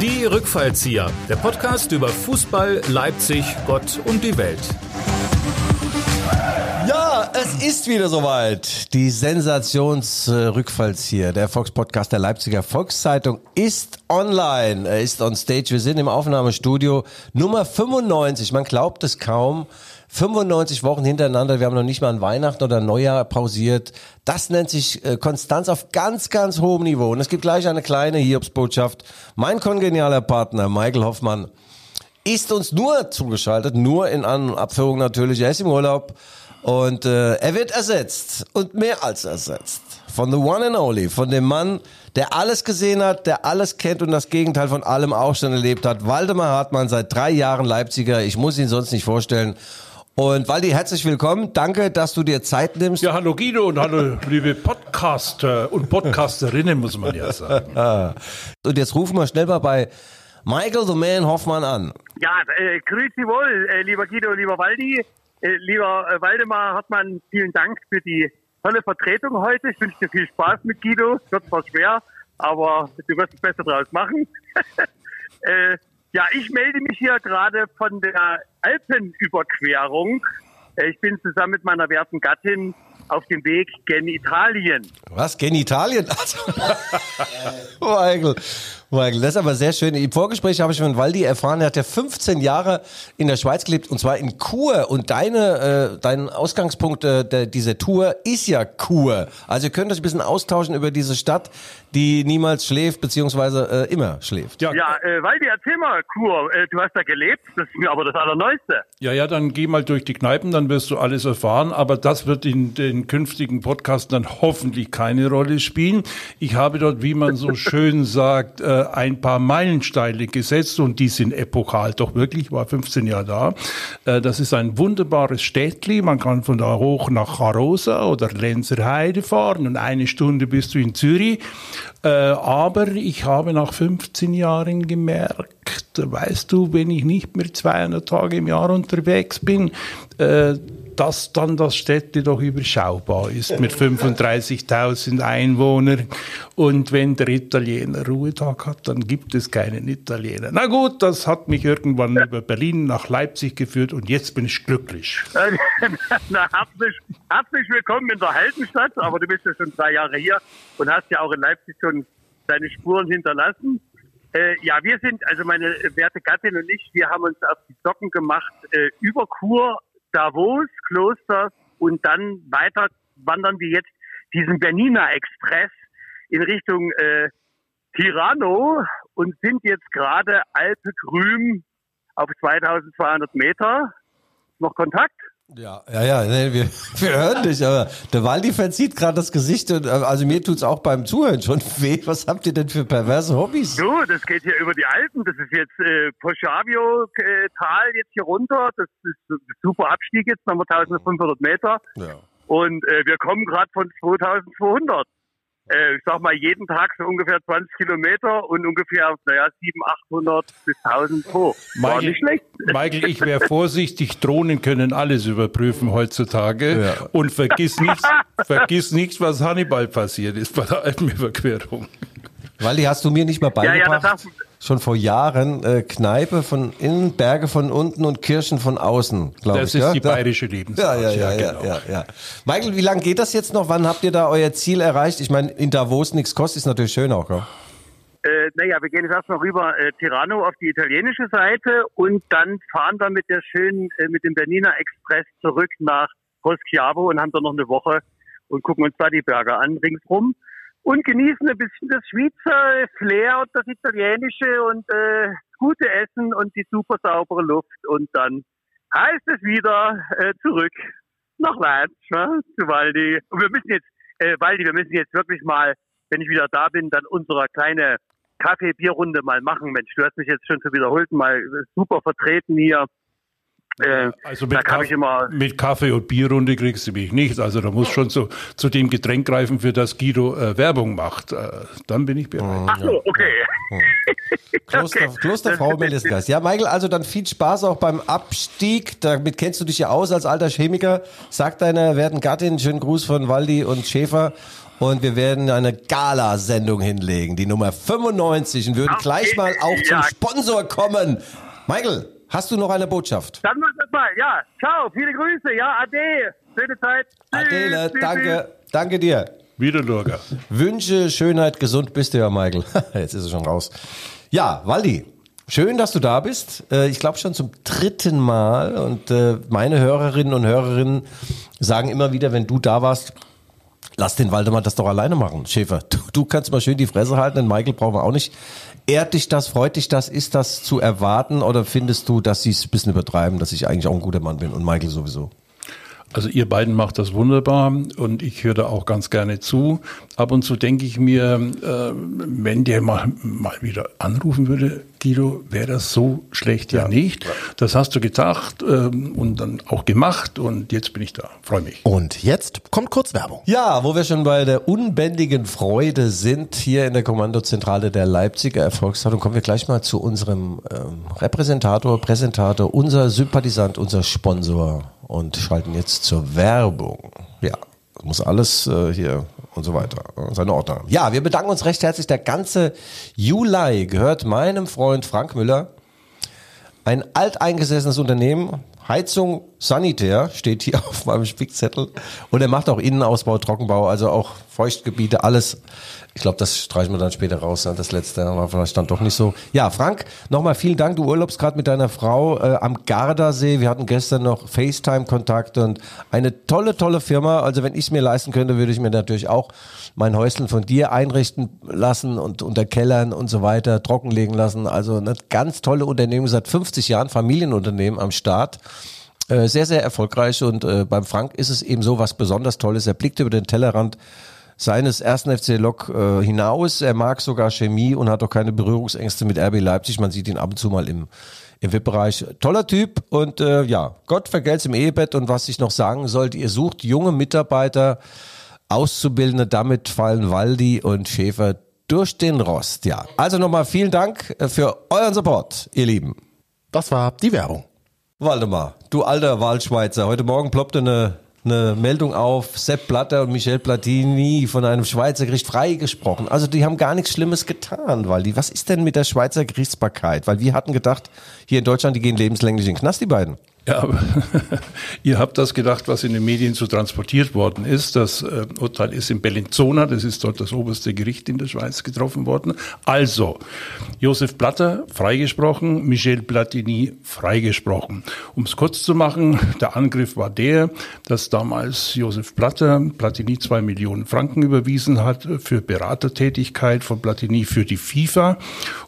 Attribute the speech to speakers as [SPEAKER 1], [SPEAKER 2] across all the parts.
[SPEAKER 1] Die Rückfallzieher, der Podcast über Fußball, Leipzig, Gott und die Welt.
[SPEAKER 2] Ja, es ist wieder soweit. Die Sensationsrückfallzieher, der Volkspodcast der Leipziger Volkszeitung ist online. Er ist on stage. Wir sind im Aufnahmestudio Nummer 95. Man glaubt es kaum. 95 Wochen hintereinander, wir haben noch nicht mal ein Weihnachten oder Neujahr pausiert. Das nennt sich äh, Konstanz auf ganz, ganz hohem Niveau. Und es gibt gleich eine kleine Hiobsbotschaft. Mein kongenialer Partner, Michael Hoffmann, ist uns nur zugeschaltet, nur in An- und Abführung natürlich. Er ist im Urlaub und äh, er wird ersetzt und mehr als ersetzt von the one and only, von dem Mann, der alles gesehen hat, der alles kennt und das Gegenteil von allem auch schon erlebt hat. Waldemar Hartmann, seit drei Jahren Leipziger. Ich muss ihn sonst nicht vorstellen. Und Waldi, herzlich willkommen. Danke, dass du dir Zeit nimmst.
[SPEAKER 3] Ja, hallo Guido und hallo liebe Podcaster und Podcasterinnen, muss man ja sagen.
[SPEAKER 2] Und jetzt rufen wir schnell mal bei Michael the Man Hoffmann an.
[SPEAKER 4] Ja, äh, grüezi wohl, äh, lieber Guido, lieber Waldi, äh, lieber äh, Waldemar Hartmann, vielen Dank für die tolle Vertretung heute. Ich wünsche dir viel Spaß mit Guido. Es wird zwar schwer, aber du wirst es besser draus machen. äh, ja, ich melde mich hier gerade von der Alpenüberquerung. Äh, ich bin zusammen mit meiner werten Gattin auf dem Weg gen Italien.
[SPEAKER 2] Was? Genitalien? Also, Michael, Michael, das ist aber sehr schön. Im Vorgespräch habe ich von Waldi erfahren, er hat ja 15 Jahre in der Schweiz gelebt und zwar in Chur. Und deine, äh, dein Ausgangspunkt äh, der, dieser Tour ist ja Chur. Also ihr könnt euch ein bisschen austauschen über diese Stadt, die niemals schläft, beziehungsweise äh, immer schläft.
[SPEAKER 3] Ja,
[SPEAKER 4] Ja, äh, Waldi, erzähl mal, Kur, äh, du hast da gelebt, das ist mir aber das Allerneueste.
[SPEAKER 3] ja, ja, dann geh mal durch die Kneipen, dann wirst du alles erfahren. Aber das wird in den künftigen Podcasts dann hoffentlich keine Rolle spielen. Ich habe dort, wie man so schön sagt, äh, ein paar Meilensteine gesetzt und die sind epochal. Doch wirklich, ich war 15 Jahre da. Äh, das ist ein wunderbares Städtli. Man kann von da hoch nach Arosa oder Lenzerheide fahren und eine Stunde bist du in Zürich. Äh, aber ich habe nach 15 Jahren gemerkt, weißt du, wenn ich nicht mehr 200 Tage im Jahr unterwegs bin, äh, dass dann das Städte doch überschaubar ist mit 35.000 Einwohnern. Und wenn der Italiener Ruhetag hat, dann gibt es keinen Italiener. Na gut, das hat mich irgendwann über Berlin nach Leipzig geführt und jetzt bin ich glücklich.
[SPEAKER 4] Na, herzlich, herzlich willkommen in der Heldenstadt, aber du bist ja schon drei Jahre hier und hast ja auch in Leipzig schon deine Spuren hinterlassen. Äh, ja, wir sind, also meine werte Gattin und ich, wir haben uns auf die Socken gemacht äh, über Kur, Davos, Kloster und dann weiter wandern wir jetzt diesen Bernina Express in Richtung äh, Tirano und sind jetzt gerade Alpe Grüm auf 2200 Meter. Noch Kontakt?
[SPEAKER 2] Ja, ja, ja, nee, wir, wir hören dich, aber der Waldi verzieht gerade das Gesicht und äh, also mir tut's auch beim Zuhören schon weh. Was habt ihr denn für perverse Hobbys?
[SPEAKER 4] Du, das geht hier über die Alpen. Das ist jetzt äh, Poschavio-Tal jetzt hier runter. Das ist ein super Abstieg jetzt, nochmal 1500 Meter.
[SPEAKER 2] Ja.
[SPEAKER 4] Und äh, wir kommen gerade von 2200. Äh, ich sag mal, jeden Tag so ungefähr 20 Kilometer und ungefähr, naja, 700, 800 bis 1000 pro. War nicht schlecht.
[SPEAKER 3] Michael, ich wäre vorsichtig. Drohnen können alles überprüfen heutzutage.
[SPEAKER 2] Ja.
[SPEAKER 3] Und vergiss nicht, vergiss nicht, was Hannibal passiert ist bei der Alpenüberquerung.
[SPEAKER 2] Waldi, hast du mir nicht mal
[SPEAKER 4] Ja, ja,
[SPEAKER 2] beigebracht?
[SPEAKER 4] das hast
[SPEAKER 2] schon vor Jahren äh, Kneipe von innen, Berge von unten und Kirschen von außen, glaube ich.
[SPEAKER 3] Das ist
[SPEAKER 2] ja?
[SPEAKER 3] die
[SPEAKER 2] Da-
[SPEAKER 3] bayerische
[SPEAKER 2] Ja,
[SPEAKER 3] Lebensart.
[SPEAKER 2] ja, ja, ja,
[SPEAKER 3] genau.
[SPEAKER 2] ja, ja. Michael, wie lange geht das jetzt noch? Wann habt ihr da euer Ziel erreicht? Ich meine, in Davos nichts kostet, ist natürlich schön auch, gell?
[SPEAKER 4] Äh, naja, wir gehen jetzt erstmal rüber äh, Tirano auf die italienische Seite und dann fahren wir mit der schönen, äh, mit dem Bernina Express zurück nach Poschiavo und haben dann noch eine Woche und gucken uns da die Berge an ringsrum und genießen ein bisschen das Schweizer Flair und das Italienische und äh, gute Essen und die super saubere Luft und dann heißt es wieder äh, zurück nach Leipzig, ne, zu Waldi. Und wir müssen jetzt, äh, Waldi, wir müssen jetzt wirklich mal, wenn ich wieder da bin, dann unsere kleine Kaffee-Bier-Runde mal machen. Mensch, du hast mich jetzt schon zu wiederholten mal super vertreten hier. Äh,
[SPEAKER 3] Also
[SPEAKER 4] da
[SPEAKER 3] mit,
[SPEAKER 4] kann
[SPEAKER 3] Kaff
[SPEAKER 4] ich immer,
[SPEAKER 3] mit Kaffee und Bierrunde kriegst du mich nicht. Also da muss schon so zu dem Getränk greifen, für das Guido äh, Werbung macht. Äh, dann bin ich bereit.
[SPEAKER 4] ach so, okay.
[SPEAKER 2] Kloster,
[SPEAKER 4] Okay.
[SPEAKER 2] Klosterfrau Melisgeist. Ja, Michael, also dann viel Spaß auch beim Abstieg. Damit kennst du dich ja aus als alter Chemiker. Sag deiner werten Gattin schönen Gruß von Waldi und Schäfer. und wir werden eine Gala-Sendung hinlegen, die Nummer 95 und würden
[SPEAKER 4] Ach,
[SPEAKER 2] gleich mal auch zum
[SPEAKER 4] ja.
[SPEAKER 2] Sponsor kommen. Michael, hast du noch eine Botschaft?
[SPEAKER 4] Dann muss das mal. Ja, ciao, viele Grüße. Ja, ade. Schöne Zeit. Tschüss,
[SPEAKER 2] Adele,
[SPEAKER 4] tschüss,
[SPEAKER 2] danke, danke dir.
[SPEAKER 3] Wieder Lurger.
[SPEAKER 2] Wünsche, Schönheit, gesund bist du ja, Michael. Jetzt ist er schon raus. Ja, Waldi, schön, dass du da bist. Äh, Ich glaube schon zum dritten Mal und äh, meine Hörerinnen und Hörerinnen sagen immer wieder, wenn du da warst, lass den Waldemar das doch alleine machen, Schäfer. Du, du kannst mal schön die Fresse halten, den Michael brauchen wir auch nicht. Ehrt dich das, freut dich das, ist das zu erwarten oder findest du, dass sie es ein bisschen übertreiben, dass ich eigentlich auch ein guter Mann bin und Michael sowieso?
[SPEAKER 3] Also ihr beiden macht das wunderbar und ich höre da auch ganz gerne zu. Ab und zu denke ich mir, äh, wenn der mal, mal wieder anrufen würde, Guido, wäre das so schlecht ja, nicht. Das hast du gedacht ähm, und dann auch gemacht und jetzt bin ich da. Freue mich.
[SPEAKER 5] Und jetzt kommt kurz Werbung.
[SPEAKER 2] Ja, wo wir schon bei der unbändigen Freude sind, hier in der Kommandozentrale der Leipziger Erfolgszeitung, kommen wir gleich mal zu unserem ähm, Repräsentator, Präsentator, unser Sympathisant, unser Sponsor und schalten jetzt zur Werbung. Ja, muss alles äh, hier und so weiter äh, seine Ordnung haben. Ja, wir bedanken uns recht herzlich. Der ganze Juli gehört meinem Freund Frank Müller. Ein alteingesessenes Unternehmen, Heizung Sanitär steht hier auf meinem Spickzettel. Und er macht auch Innenausbau, Trockenbau, also auch Feuchtgebiete, alles. Ich glaube, das streichen wir dann später raus. Das letzte war vielleicht dann doch nicht so. Ja, Frank, nochmal vielen Dank. Du urlaubst gerade mit deiner Frau äh, am Gardasee. Wir hatten gestern noch FaceTime-Kontakt und eine tolle, tolle Firma. Also wenn ich es mir leisten könnte, würde ich mir natürlich auch mein Häuschen von dir einrichten lassen und unter Kellern und so weiter trockenlegen lassen. Also eine ganz tolle Unternehmen, seit 50 Jahren Familienunternehmen am Start. Äh, sehr, sehr erfolgreich und äh, beim Frank ist es eben so was besonders Tolles. Er blickt über den Tellerrand seines ersten FC Lok äh, hinaus. Er mag sogar Chemie und hat auch keine Berührungsängste mit RB Leipzig. Man sieht ihn ab und zu mal im, im VIP-Bereich. Toller Typ und äh, ja, Gott vergelt's im Ehebett und was ich noch sagen sollte, ihr sucht junge Mitarbeiter, Auszubildende, damit fallen Waldi und Schäfer durch den Rost. Ja, also nochmal vielen Dank äh, für euren Support, ihr Lieben.
[SPEAKER 5] Das war die Werbung.
[SPEAKER 2] Waldemar, du alter Wahlschweizer, heute Morgen ploppte eine, eine Meldung auf, Sepp Blatter und Michel Platini von einem Schweizer Gericht freigesprochen. Also die haben gar nichts Schlimmes getan, Waldi. Was ist denn mit der Schweizer Gerichtsbarkeit? Weil wir hatten gedacht, hier in Deutschland, die gehen lebenslänglich in den Knast, die beiden.
[SPEAKER 3] Ja, aber ihr habt das gedacht, was in den Medien so transportiert worden ist. Das äh, Urteil ist in Bellinzona, das ist dort das oberste Gericht in der Schweiz getroffen worden. Also, Josef Blatter freigesprochen, Michel Platini freigesprochen. Um es kurz zu machen, der Angriff war der, dass damals Josef Blatter Platini zwei Millionen Franken überwiesen hat für Beratertätigkeit von Platini für die FIFA.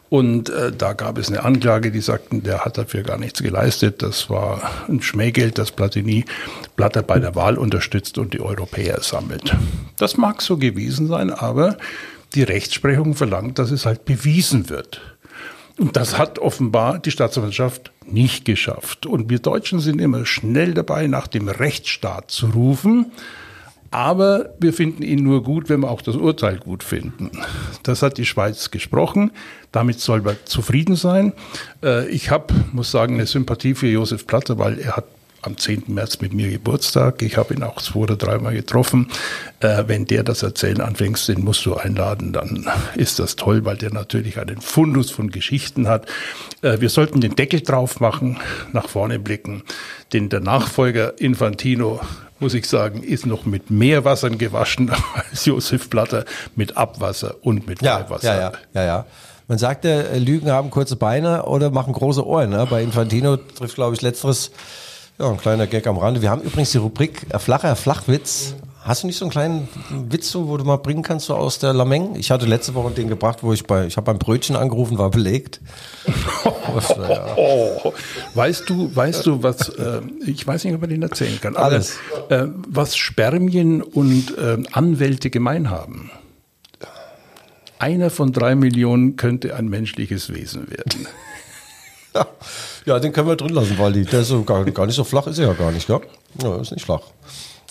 [SPEAKER 3] Und äh, da gab es eine Anklage, die sagten, der hat dafür gar nichts geleistet. Das war ein Schmähgeld, das Platini Blatter bei der Wahl unterstützt und die Europäer sammelt. Das mag so gewesen sein, aber die Rechtsprechung verlangt, dass es halt bewiesen wird. Und das hat offenbar die Staatsanwaltschaft nicht geschafft. Und wir Deutschen sind immer schnell dabei, nach dem Rechtsstaat zu rufen. Aber wir finden ihn nur gut, wenn wir auch das Urteil gut finden. Das hat die Schweiz gesprochen. Damit soll man zufrieden sein. Äh, Ich habe, muss sagen, eine Sympathie für Josef Platter, weil er hat am 10. März mit mir Geburtstag. Ich habe ihn auch zwei oder dreimal getroffen. Äh, wenn der das Erzählen anfängt, den musst du einladen, dann ist das toll, weil der natürlich einen Fundus von Geschichten hat. Äh, wir sollten den Deckel drauf machen, nach vorne blicken. Denn der Nachfolger Infantino, muss ich sagen, ist noch mit mehr Wassern gewaschen als Josef Platter mit Abwasser und mit
[SPEAKER 2] Ja,
[SPEAKER 3] Weihwasser.
[SPEAKER 2] ja, ja, ja, ja. Man sagte, äh, Lügen haben kurze Beine oder machen große Ohren. Ne? Bei Infantino trifft, glaube ich, letzteres, ja, ein kleiner Gag am Rande. Wir haben übrigens die Rubrik äh, flacher Flachwitz. Hast du nicht so einen kleinen Witz, wo du mal bringen kannst, so aus der Lameng? Ich hatte letzte Woche den gebracht, wo ich bei, ich habe beim Brötchen angerufen, war belegt.
[SPEAKER 3] Oh, weißt du, weißt du, was, äh, ich weiß nicht, ob man den erzählen kann,
[SPEAKER 2] Alles.
[SPEAKER 3] Äh, was Spermien und äh, Anwälte gemein haben. Einer von drei Millionen könnte ein menschliches Wesen werden.
[SPEAKER 2] Ja, ja, den können wir drin lassen, weil die, der ist so gar, gar nicht so flach, ist er ja gar nicht, gell? Ja, ist nicht flach.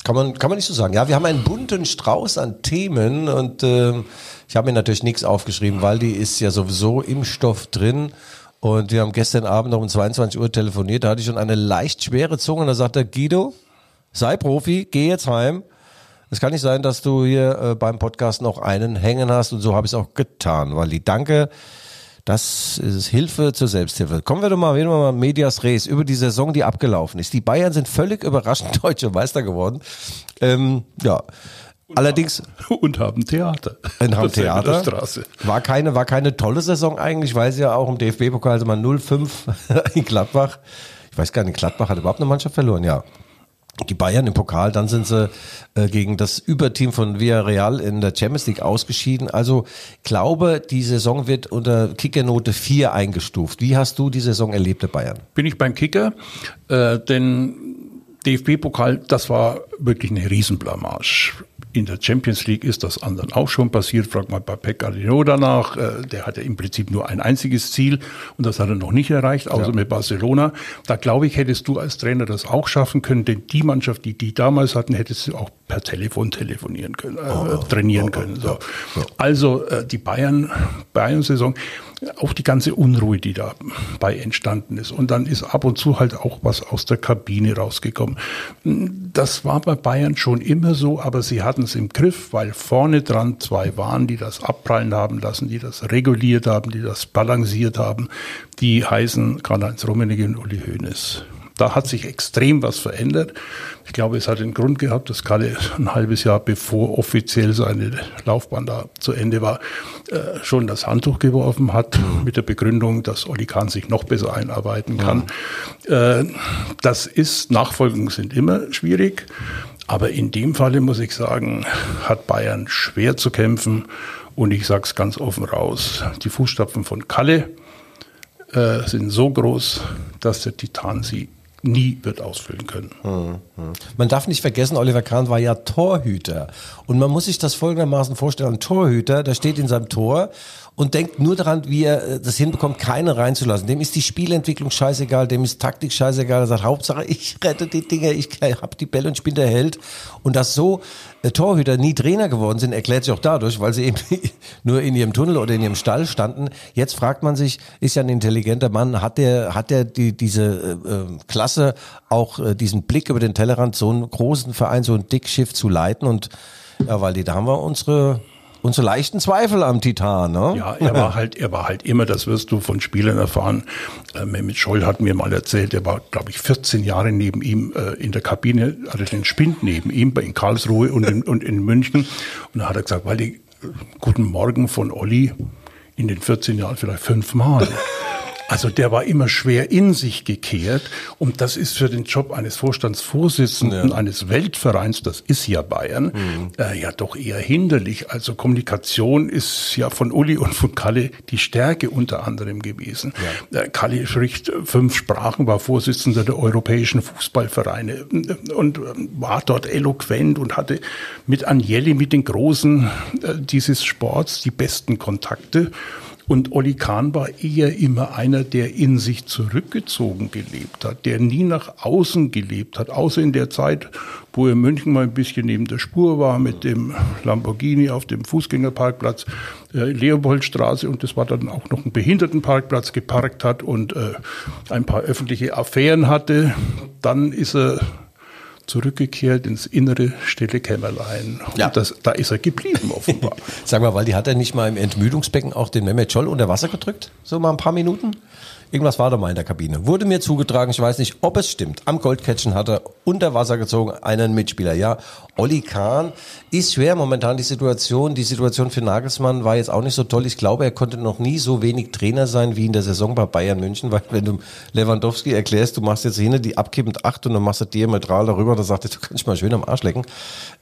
[SPEAKER 2] Kann man, kann man nicht so sagen. Ja, wir haben einen bunten Strauß an Themen und ähm, ich habe mir natürlich nichts aufgeschrieben, weil die ist ja sowieso im Stoff drin. Und wir haben gestern Abend noch um 22 Uhr telefoniert, da hatte ich schon eine leicht schwere Zunge und da sagt er, Guido, sei Profi, geh jetzt heim. Es kann nicht sein, dass du hier äh, beim Podcast noch einen hängen hast und so habe ich es auch getan, die Danke, das ist Hilfe zur Selbsthilfe. Kommen wir doch mal wieder mal Medias Res über die Saison, die abgelaufen ist. Die Bayern sind völlig überraschend deutsche Meister geworden. Ähm, ja. Allerdings
[SPEAKER 3] und haben Theater.
[SPEAKER 2] Und haben Theater. War keine, war keine tolle Saison eigentlich, weil sie ja auch im DFB-Pokal also mal 0-5 in Gladbach. Ich weiß gar nicht, Gladbach hat überhaupt eine Mannschaft verloren, ja die Bayern im Pokal, dann sind sie äh, gegen das Überteam von Villarreal in der Champions League ausgeschieden. Also glaube, die Saison wird unter Kickernote 4 eingestuft. Wie hast du die Saison erlebt, der Bayern?
[SPEAKER 3] Bin ich beim Kicker, äh, denn DFB-Pokal, das war wirklich eine Riesenblamage. In der Champions League ist das anderen auch schon passiert. Frag mal bei Peccarino danach. Äh, der hatte im Prinzip nur ein einziges Ziel und das hat er noch nicht erreicht, außer ja. mit Barcelona. Da glaube ich, hättest du als Trainer das auch schaffen können, denn die Mannschaft, die die damals hatten, hättest du auch per Telefon telefonieren können, äh, oh, trainieren oh, können. So. Also äh, die Bayern, Bayern-Saison auch die ganze Unruhe, die dabei entstanden ist. Und dann ist ab und zu halt auch was aus der Kabine rausgekommen. Das war bei Bayern schon immer so, aber sie hatten es im Griff, weil vorne dran zwei waren, die das abprallen haben lassen, die das reguliert haben, die das balanciert haben. Die heißen Karl-Heinz Rummenigge und Uli Hoeneß. Da hat sich extrem was verändert. Ich glaube, es hat den Grund gehabt, dass Kalle ein halbes Jahr bevor offiziell seine Laufbahn da zu Ende war, äh, schon das Handtuch geworfen hat mhm. mit der Begründung, dass Oli Kahn sich noch besser einarbeiten kann. Äh, das ist, Nachfolgungen sind immer schwierig. Aber in dem Falle muss ich sagen, hat Bayern schwer zu kämpfen. Und ich sage es ganz offen raus, die Fußstapfen von Kalle äh, sind so groß, dass der Titan sie nie wird ausfüllen können. Hm,
[SPEAKER 2] hm. Man darf nicht vergessen, Oliver Kahn war ja Torhüter. Und man muss sich das folgendermaßen vorstellen. Ein Torhüter, der steht in seinem Tor und denkt nur daran, wie er äh, das hinbekommt, keine reinzulassen. Dem ist die Spielentwicklung scheißegal, dem ist Taktik scheißegal. Er sagt, Hauptsache, ich rette die Dinge, ich hab die Bälle und ich bin der Held. Und dass so Torhüter nie Trainer geworden sind, erklärt sich auch dadurch, weil sie eben nur in ihrem Tunnel oder in ihrem Stall standen. Jetzt fragt man sich, ist ja ein intelligenter Mann, hat der, hat der die, diese äh, äh Klasse, auch äh, diesen Blick über den Tellerrand, so einen großen Verein, so ein Dickschiff zu leiten und ja, weil die, da haben wir unsere und so leichten Zweifel am Titan, ne?
[SPEAKER 3] Ja, er war halt, er war halt immer, das wirst du von Spielern erfahren. Äh, Mehmet Scholl hat mir mal erzählt, er war, glaube ich, 14 Jahre neben ihm äh, in der Kabine, hatte den Spind neben ihm in Karlsruhe und in, und in München. Und da hat er gesagt, weil die Guten Morgen von Olli in den 14 Jahren vielleicht fünfmal. Also der war immer schwer in sich gekehrt und das ist für den Job eines Vorstandsvorsitzenden ja. eines Weltvereins, das ist ja Bayern, mhm. äh, ja doch eher hinderlich. Also Kommunikation ist ja von Uli und von Kalle die Stärke unter anderem gewesen. Ja. Äh, Kalle spricht fünf Sprachen, war Vorsitzender der europäischen Fußballvereine und äh, war dort eloquent und hatte mit Agnelli, mit den Großen äh, dieses Sports die besten Kontakte. Und Olli Kahn war eher immer einer, der in sich zurückgezogen gelebt hat, der nie nach außen gelebt hat, außer in der Zeit, wo er in München mal ein bisschen neben der Spur war mit dem Lamborghini auf dem Fußgängerparkplatz äh, Leopoldstraße und das war dann auch noch ein Behindertenparkplatz geparkt hat und äh, ein paar öffentliche Affären hatte. Dann ist er zurückgekehrt ins innere stille Kämmerlein. Und ja. das, da ist er geblieben offenbar.
[SPEAKER 2] Sag mal, weil die hat er nicht mal im Entmüdungsbecken auch den Mehmet Scholl unter Wasser gedrückt? So mal ein paar Minuten? Irgendwas war da mal in der Kabine. Wurde mir zugetragen, ich weiß nicht, ob es stimmt. Am Goldcatchen hat er unter Wasser gezogen einen Mitspieler. Ja, Olli Kahn ist schwer momentan die Situation. Die Situation für Nagelsmann war jetzt auch nicht so toll. Ich glaube, er konnte noch nie so wenig Trainer sein wie in der Saison bei Bayern München, weil wenn du Lewandowski erklärst, du machst jetzt hinne die abkippend acht und dann machst du diametral darüber, da sagt er, du kannst mal schön am Arsch lecken.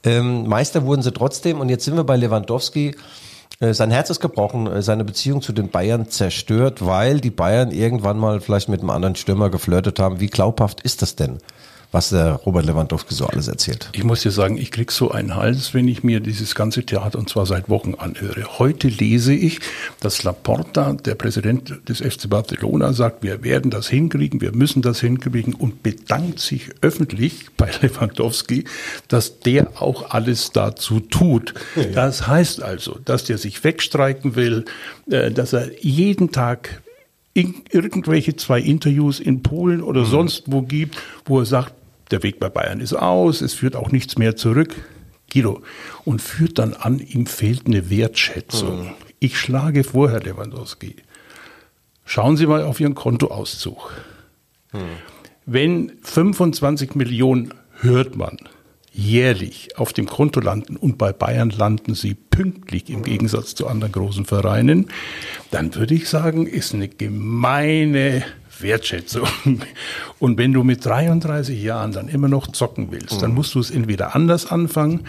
[SPEAKER 2] Ähm, Meister wurden sie trotzdem und jetzt sind wir bei Lewandowski. Äh, sein Herz ist gebrochen, äh, seine Beziehung zu den Bayern zerstört, weil die Bayern irgendwann mal vielleicht mit einem anderen Stürmer geflirtet haben. Wie glaubhaft ist das denn? Was der Robert Lewandowski so alles erzählt.
[SPEAKER 3] Ich muss dir sagen, ich krieg so einen Hals, wenn ich mir dieses ganze Theater und zwar seit Wochen anhöre. Heute lese ich, dass Laporta, der Präsident des FC Barcelona, sagt, wir werden das hinkriegen, wir müssen das hinkriegen und bedankt sich öffentlich bei Lewandowski, dass der auch alles dazu tut. Ja. Das heißt also, dass der sich wegstreiken will, äh, dass er jeden Tag irgendwelche zwei Interviews in Polen oder mhm. sonst wo gibt, wo er sagt, der Weg bei Bayern ist aus, es führt auch nichts mehr zurück. Guido, und führt dann an, ihm fehlt eine Wertschätzung. Mhm. Ich schlage vor, Herr Lewandowski, schauen Sie mal auf Ihren Kontoauszug. Mhm. Wenn 25 Millionen hört man jährlich auf dem Konto landen und bei Bayern landen sie pünktlich im Gegensatz zu anderen großen Vereinen, dann würde ich sagen, ist eine gemeine Wertschätzung. Und wenn du mit 33 Jahren dann immer noch zocken willst, dann musst du es entweder anders anfangen,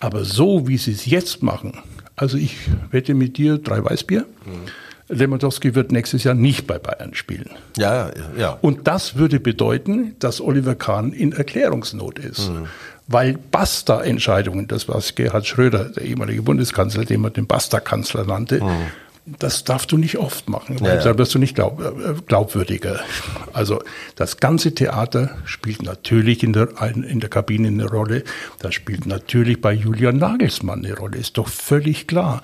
[SPEAKER 3] aber so wie sie es jetzt machen, also ich wette mit dir drei Weißbier. Mhm. Lewandowski wird nächstes Jahr nicht bei Bayern spielen.
[SPEAKER 2] Ja, ja.
[SPEAKER 3] Und das würde bedeuten, dass Oliver Kahn in Erklärungsnot ist. Mhm. Weil Basta-Entscheidungen, das was Gerhard Schröder, der ehemalige Bundeskanzler, den man den Basta-Kanzler nannte, mhm das darfst du nicht oft machen, weil ja, ja. wirst du nicht glaub, äh, glaubwürdiger. Also das ganze Theater spielt natürlich in der, in der Kabine eine Rolle. Das spielt natürlich bei Julian Nagelsmann eine Rolle, ist doch völlig klar.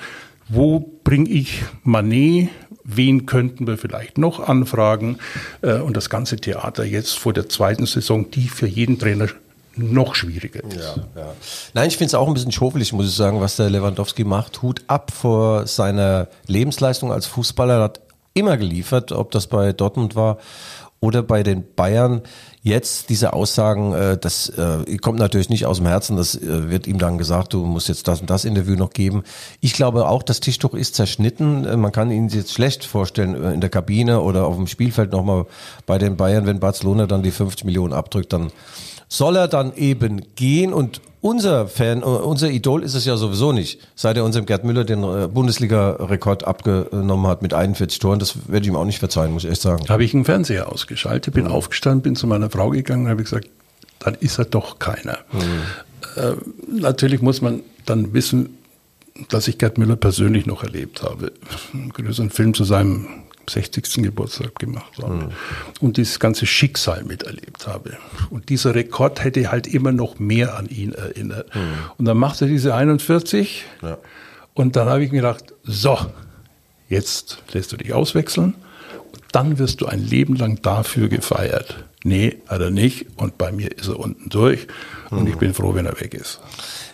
[SPEAKER 3] Wo bringe ich Manet? Wen könnten wir vielleicht noch anfragen? Äh, und das ganze Theater jetzt vor der zweiten Saison, die für jeden Trainer noch schwieriger ist. Ja,
[SPEAKER 2] ja. Nein, ich finde es auch ein bisschen schofelig, muss ich sagen, was der Lewandowski macht. Hut ab vor seiner Lebensleistung als Fußballer. Er hat immer geliefert, ob das bei Dortmund war oder bei den Bayern. Jetzt diese Aussagen, äh, das äh, kommt natürlich nicht aus dem Herzen, das äh, wird ihm dann gesagt, du musst jetzt das und das Interview noch geben. Ich glaube auch, das Tischtuch ist zerschnitten. Man kann ihn jetzt schlecht vorstellen in der Kabine oder auf dem Spielfeld nochmal bei den Bayern, wenn Barcelona dann die 50 Millionen abdrückt, dann soll er dann eben gehen und unser Fan, äh, unser Idol ist es ja sowieso nicht. Seit er unserem Gerd Müller den äh, Bundesliga-Rekord abgenommen hat mit 41 Toren, das werde ich ihm auch nicht verzeihen, muss ich echt sagen.
[SPEAKER 3] Habe ich einen Fernseher ausgeschaltet, bin mhm. aufgestanden, bin zu meiner Frau gegangen und habe gesagt, dann ist er doch keiner. Mhm. Äh, natürlich muss man dann wissen, dass ich Gerd Müller persönlich noch erlebt habe. Größeren Film zu seinem 60. Geburtstag gemacht habe mhm. und dieses ganze Schicksal miterlebt habe. Und dieser Rekord hätte halt immer noch mehr an ihn erinnert. Mhm. Und dann macht er diese 41 ja. und dann habe ich mir gedacht, so, jetzt lässt du dich auswechseln und dann wirst du ein Leben lang dafür gefeiert. Nee, hat er nicht und bei mir ist er unten durch und mhm. ich bin froh, wenn er weg ist.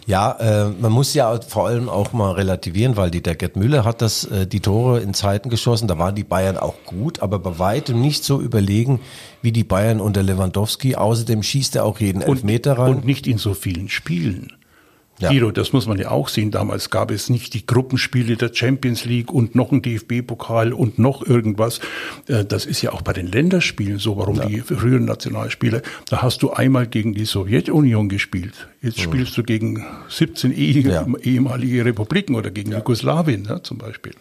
[SPEAKER 2] Ja, äh, man muss ja vor allem auch mal relativieren, weil die, der Gerd Müller hat das, äh, die Tore in Zeiten geschossen, da waren die Bayern auch gut, aber bei weitem nicht so überlegen wie die Bayern unter Lewandowski. Außerdem schießt er auch jeden Elfmeter rein.
[SPEAKER 3] Und nicht in so vielen Spielen. Ja. Guido, das muss man ja auch sehen. Damals gab es nicht die Gruppenspiele der Champions League und noch ein DFB-Pokal und noch irgendwas. Äh, das ist ja auch bei den Länderspielen so, warum ja. die früheren Nationalspiele, da hast du einmal gegen die Sowjetunion gespielt. Jetzt mhm. spielst du gegen 17 eh ja. ehemalige Republiken oder gegen Jugoslawien ne, zum Beispiel.